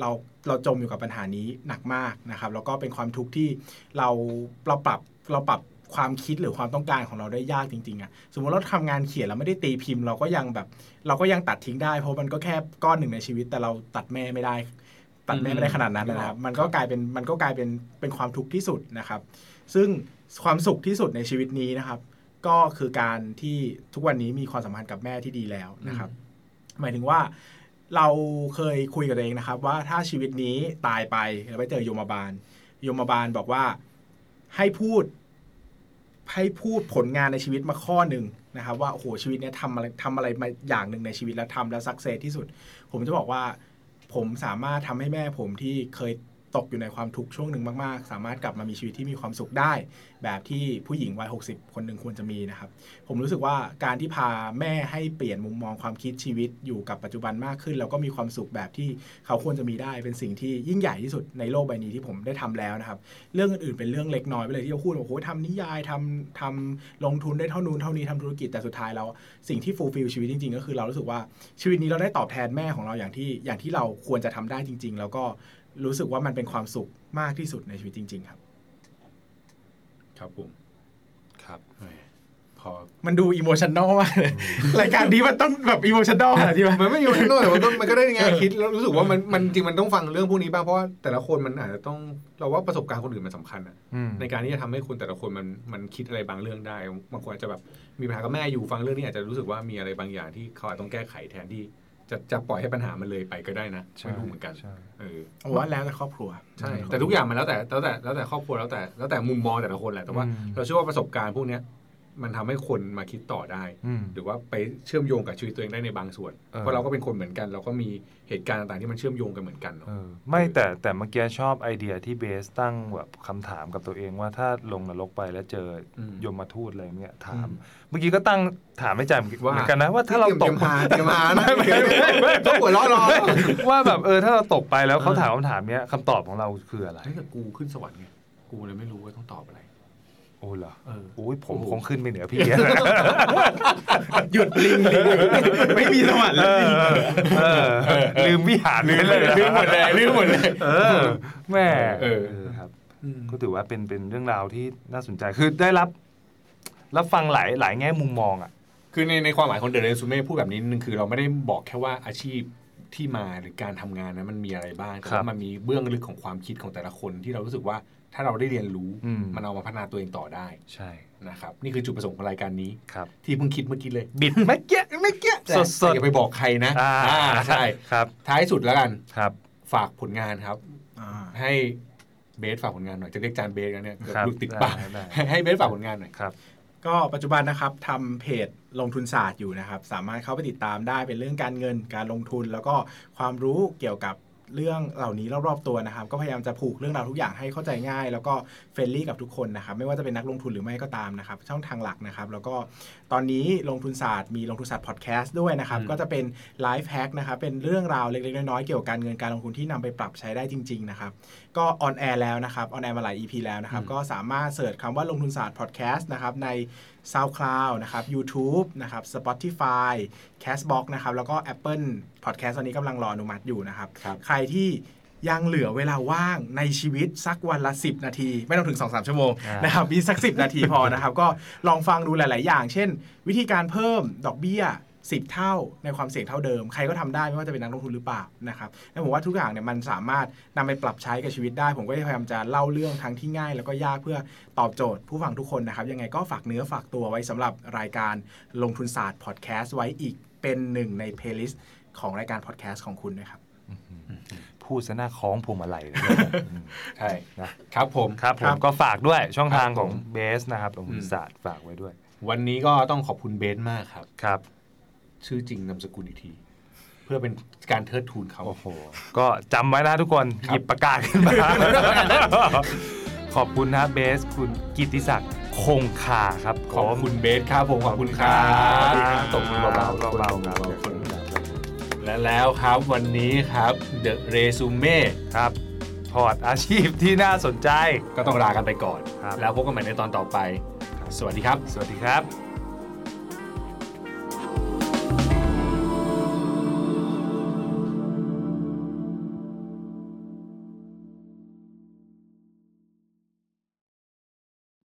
เราเราจมอยู่กับปัญหานี้หนักมากนะครับ แล้วก็เป็นความทุกข์ที่เราเราปรับเราปรับ ความคิดหรือความต้องการของเราได้ยากจริงๆอะสมมติเราทำงานเขียนเราไม่ได้ตีพิมพ์ เราก็ยังแบบ เราก็ยังตัดทิ้งได้ เพราะมันก็แค่ก้อนหนึ่งในชีวิต แต่เราตัดแม่ไม่ได้ ตัดแม่ไม่ได้ขนาดนั้นนะครับ มันก็กลายเป็นมันก็กลายเป็นเป็นความทุกข์ที่สุดนะครับ ซึ่งความสุขที่สุดในชีวิตนี้นะครับ ก็คือการที่ทุกวันนี้มีความสัมพันธ์กับแม่ที่ดีแล้วนะครับ หมายถึงว่าเราเคยคุยกับตัวเองนะครับ ว่าถ้าชีวิตนี้ตายไปแล้วไปเจอโยมบาลโยมบาลบอกว่าให้พูด ให้พูดผลงานในชีวิตมาข้อหนึ่งนะครับว่าโอ้โหชีวิตเนี้ยทำอะไรทำอะไรมาอย่างหนึ่งในชีวิตแล้วทำแล้วสักเซสที่สุด ผมจะบอกว่าผมสามารถทำให้แม่ผมที่เคย ตกอยู่ในความทุกข์ช่วงหนึ่งมากๆ สามารถกลับมามีชีวิตที่มีความสุขได้ แบบที่ผู้หญิงวัย 60 คนหนึ่งควรจะมีนะครับ ผมรู้สึกว่าการที่พาแม่ให้เปลี่ยนมุมมองความคิดชีวิตอยู่กับปัจจุบันมากขึ้น แล้วก็มีความสุขแบบที่เขาควรจะมีได้ เป็นสิ่งที่ยิ่งใหญ่ที่สุดในโลกใบนี้ที่ผมได้ทำแล้วนะครับ เรื่องอื่นๆเป็นเรื่องเล็กน้อยไปเลยที่เราพูดว่าโอ้โหทำนิยายทำทำลงทุนได้เท่านู้นเท่านี้ทำธุรกิจแต่สุดท้ายแล้วสิ่งที่ fulfill ชีวิตจริงๆ ก็คือเรารู้สึกว่าชีวิตนี้เราได้ตอบแทนแม่ของเราอย่างที่อย่างที่เราควรจะทำได้จริง ๆ แล้วก็ รู้สึกว่ามันเป็นความสุขมากที่สุดในชีวิตจริง ๆ ครับ ครับผมครับแหมพอมันดู emotional มากเลยรายการนี้มันต้องแบบ emotional ขนาดที่ว่ามันไม่อยู่ที่โน่นแต่มันก็มันก็ได้ไงคิดแล้วรู้สึกว่ามันมันจริงมันต้องฟังเรื่องพวกนี้บ้างเพราะว่าแต่ละคนมันอาจจะต้องเราว่าประสบการณ์คนอื่นมันสำคัญอะอืมในการที่จะทำให้คนแต่ละคนมันมันคิดอะไรบางเรื่องได้บางคนอาจจะแบบมีปัญหากับแม่อยู่ฟังเรื่องนี้อาจจะรู้สึกว่ามีอะไรบางอย่างที่เขาอาจต้องแก้ไขแทนที่ จะจะปล่อยให้ปัญหามันเลยไปก็ได้นะไม่รู้เหมือนกันใช่เออผมว่าแล้วแต่ครอบครัวใช่แต่ทุกอย่างมันแล้วแต่แล้วแต่แล้วแต่ครอบครัวแล้วแต่แล้วแต่มุมมองแต่ละคนแหละแต่ว่าอืมเราเชื่อว่าประสบการณ์พวกเนี้ย มันทำให้คนมาคิดต่อได้อืมหรือว่าไปเชื่อมโยงกับชีวิตตัวเองได้ในบางส่วนเออเพราะเราก็เป็นคนเหมือนกัน เราก็มีเหตุการณ์ต่างๆที่มันเชื่อมโยงกันเหมือนกันเนอะเออไม่แต่แต่เมื่อกี้ชอบไอเดียที่เบสตั้งแบบคำถามกับตัวเองว่าถ้าลงนรกไปแล้วเจออมยมทูตอะไรเงี้ยถามอืมเมื่อกี้ก็ตั้งถามไม่ใจเหมือนกันนะว่าถ้าเราตกเตรียมหาเตรียมหานะต้องหัวเราะรอว่าแบบเออถ้าเราตกไปแล้วเขาถามคำถามเนี้ยคำตอบของเราคืออะไรเฮ้ยแต่กูขึ้นสวรรค์ไงกูเลยไม่รู้ว่าต้องตอบอะไร โอ้เหรอเออโอ้ยผมโอ้โหคงขึ้นไปเหนือพี่หยุดลิงลิงไม่มีสวรรค์เอแล้วอเออลืมวิหารลืมเลยลืมหมดเลยลืมหมดเลยเออแม่เออครับก็ถือว่าเป็นเป็นเรื่องราวที่น่าสนใจคือได้รับ รับฟังหลายหลายแง่มุมมองอะคือในในความหมายของเดอะเรซูเม่พูดแบบนี้นิดนึงคือเราไม่ได้บอกแค่ว่าอาชีพที่มาหรือการทำงานนั้นมันมีอะไรบ้างแต่ครัว่าบมันมีเบื้องลึกของความคิดของแต่ละคนที่เรารู้สึกว่า ถ้าเราได้เรียนรู้อืมมันเอามาพัฒนาตัวเองต่อได้ใช่นะครับนี่คือจุดประสงค์ของรายการนี้ครับที่เพิ่งคิดเมื่อกี้เลย บิดไม่เกี้ยไม่เกี้ยสดๆแต่อย่าไปบอกใครนะอ่าอ่าใช่ครับท้ายสุดแล้วกันครับ ฝากผลงานครับอ่าให้เบสฝากผลงานหน่อยจะเรียกจานเบสกันเนี่ยเกือบครับหลุดติดปากได้ได้ให้ให้เบสฝากผลงานหน่อยครับก็ปัจจุบันนะครับทำเพจลงทุนศาสตร์อยู่นะครับ สามารถเข้าไปติดตามได้เป็นเรื่องการเงินการลงทุน แล้วก็ความรู้เกี่ยวกับ เรื่องเหล่านี้รอบๆตัวนะครับ ก็พยายามจะผูกเรื่องราวทุกอย่างให้เข้าใจง่าย แล้วก็เฟรนลี่กับทุกคนนะครับ ไม่ว่าจะเป็นนักลงทุนหรือไม่ก็ตามนะครับ ช่องทางหลักนะครับ แล้วก็ตอนนี้ลงทุนศาสตร์มีลงทุนศาสตร์พอดแคสต์ด้วยนะครับอืมก็จะเป็น life hack นะครับ เป็นเรื่องราวเล็กๆน้อยๆเกี่ยวกับการเงินการลงทุนที่นำไปปรับใช้ได้จริงๆนะครับ ก็ on air แล้วนะครับ on air มาหลาย EP แล้วนะครับอืมก็สามารถ search คำว่าลงทุนศาสตร์พอดแคสต์นะครับใน SoundCloud นะครับ YouTube นะครับ Spotify Castbox นะครับแล้วก็ Apple Podcast ตอนนี้กำลังรออนุมัติอยู่นะครับครับใครที่ยังเหลือเวลาว่างในชีวิตสักวันละ 10 นาที ไม่ต้องถึง 2-3 ชั่วโมงอ่านนะครับมีสัก 10 นาทีพอนะครับ ก็ลองฟังดูหลาย ๆ อย่าง เช่น วิธีการเพิ่มดอกเบี้ย 10 เท่าในความเสี่ยงเท่าเดิม ใครก็ทำได้ไม่ว่าจะเป็นนักลงทุนหรือเปล่านะครับแล้วผมว่าทุกอย่างเนี่ยมันสามารถนำไปปรับใช้กับชีวิตได้ ผมก็พยายามจะเล่าเรื่องทั้งที่ง่าย แล้วก็ยากเพื่อตอบโจทย์ผู้ฟังทุกคนนะครับยังไงก็ฝากเนื้อฝากตัวไว้สำหรับรายการลงทุนศาสตร์พอดแคสต์ไว้อีกเป็นหนึ่งในเพลย์ลิสต์ของรายการพอดแคสต์ของคุณนะครับพูดซะหน้าคล้องพวงมาลัยเลยอืมใช่นะครับผมครับผครัมบก็ฝากด้วยช่องทางครับของผมเบสนะครับลงทุอืนมศาสตร์ฝากไว้ด้วย วันนี้ก็ต้องขอบคุณเบสมากครับครับ ชื่อจริงนามสกุลอีกที เพื่อเป็นการเทิดทูนเขาโอ้โหก็จำไว้นะทุกคนครับหยิบประกาศขึ้นมาขขอบคุณนะเบส คุณกิตติศักดิ์คงคาครับขอบคุณเบสครับผมขอบคุณครัครับบตบมือเบาๆเบาๆครับและแล้วครับวันนี้ครับ The Resume ครับพอร์ตอาชีพที่น่าสนใจก็ต้องลากันไปก่อนครับแล้วพบกันใหม่ในตอนต่อไป สวัสดีครับ สวัสดีครับ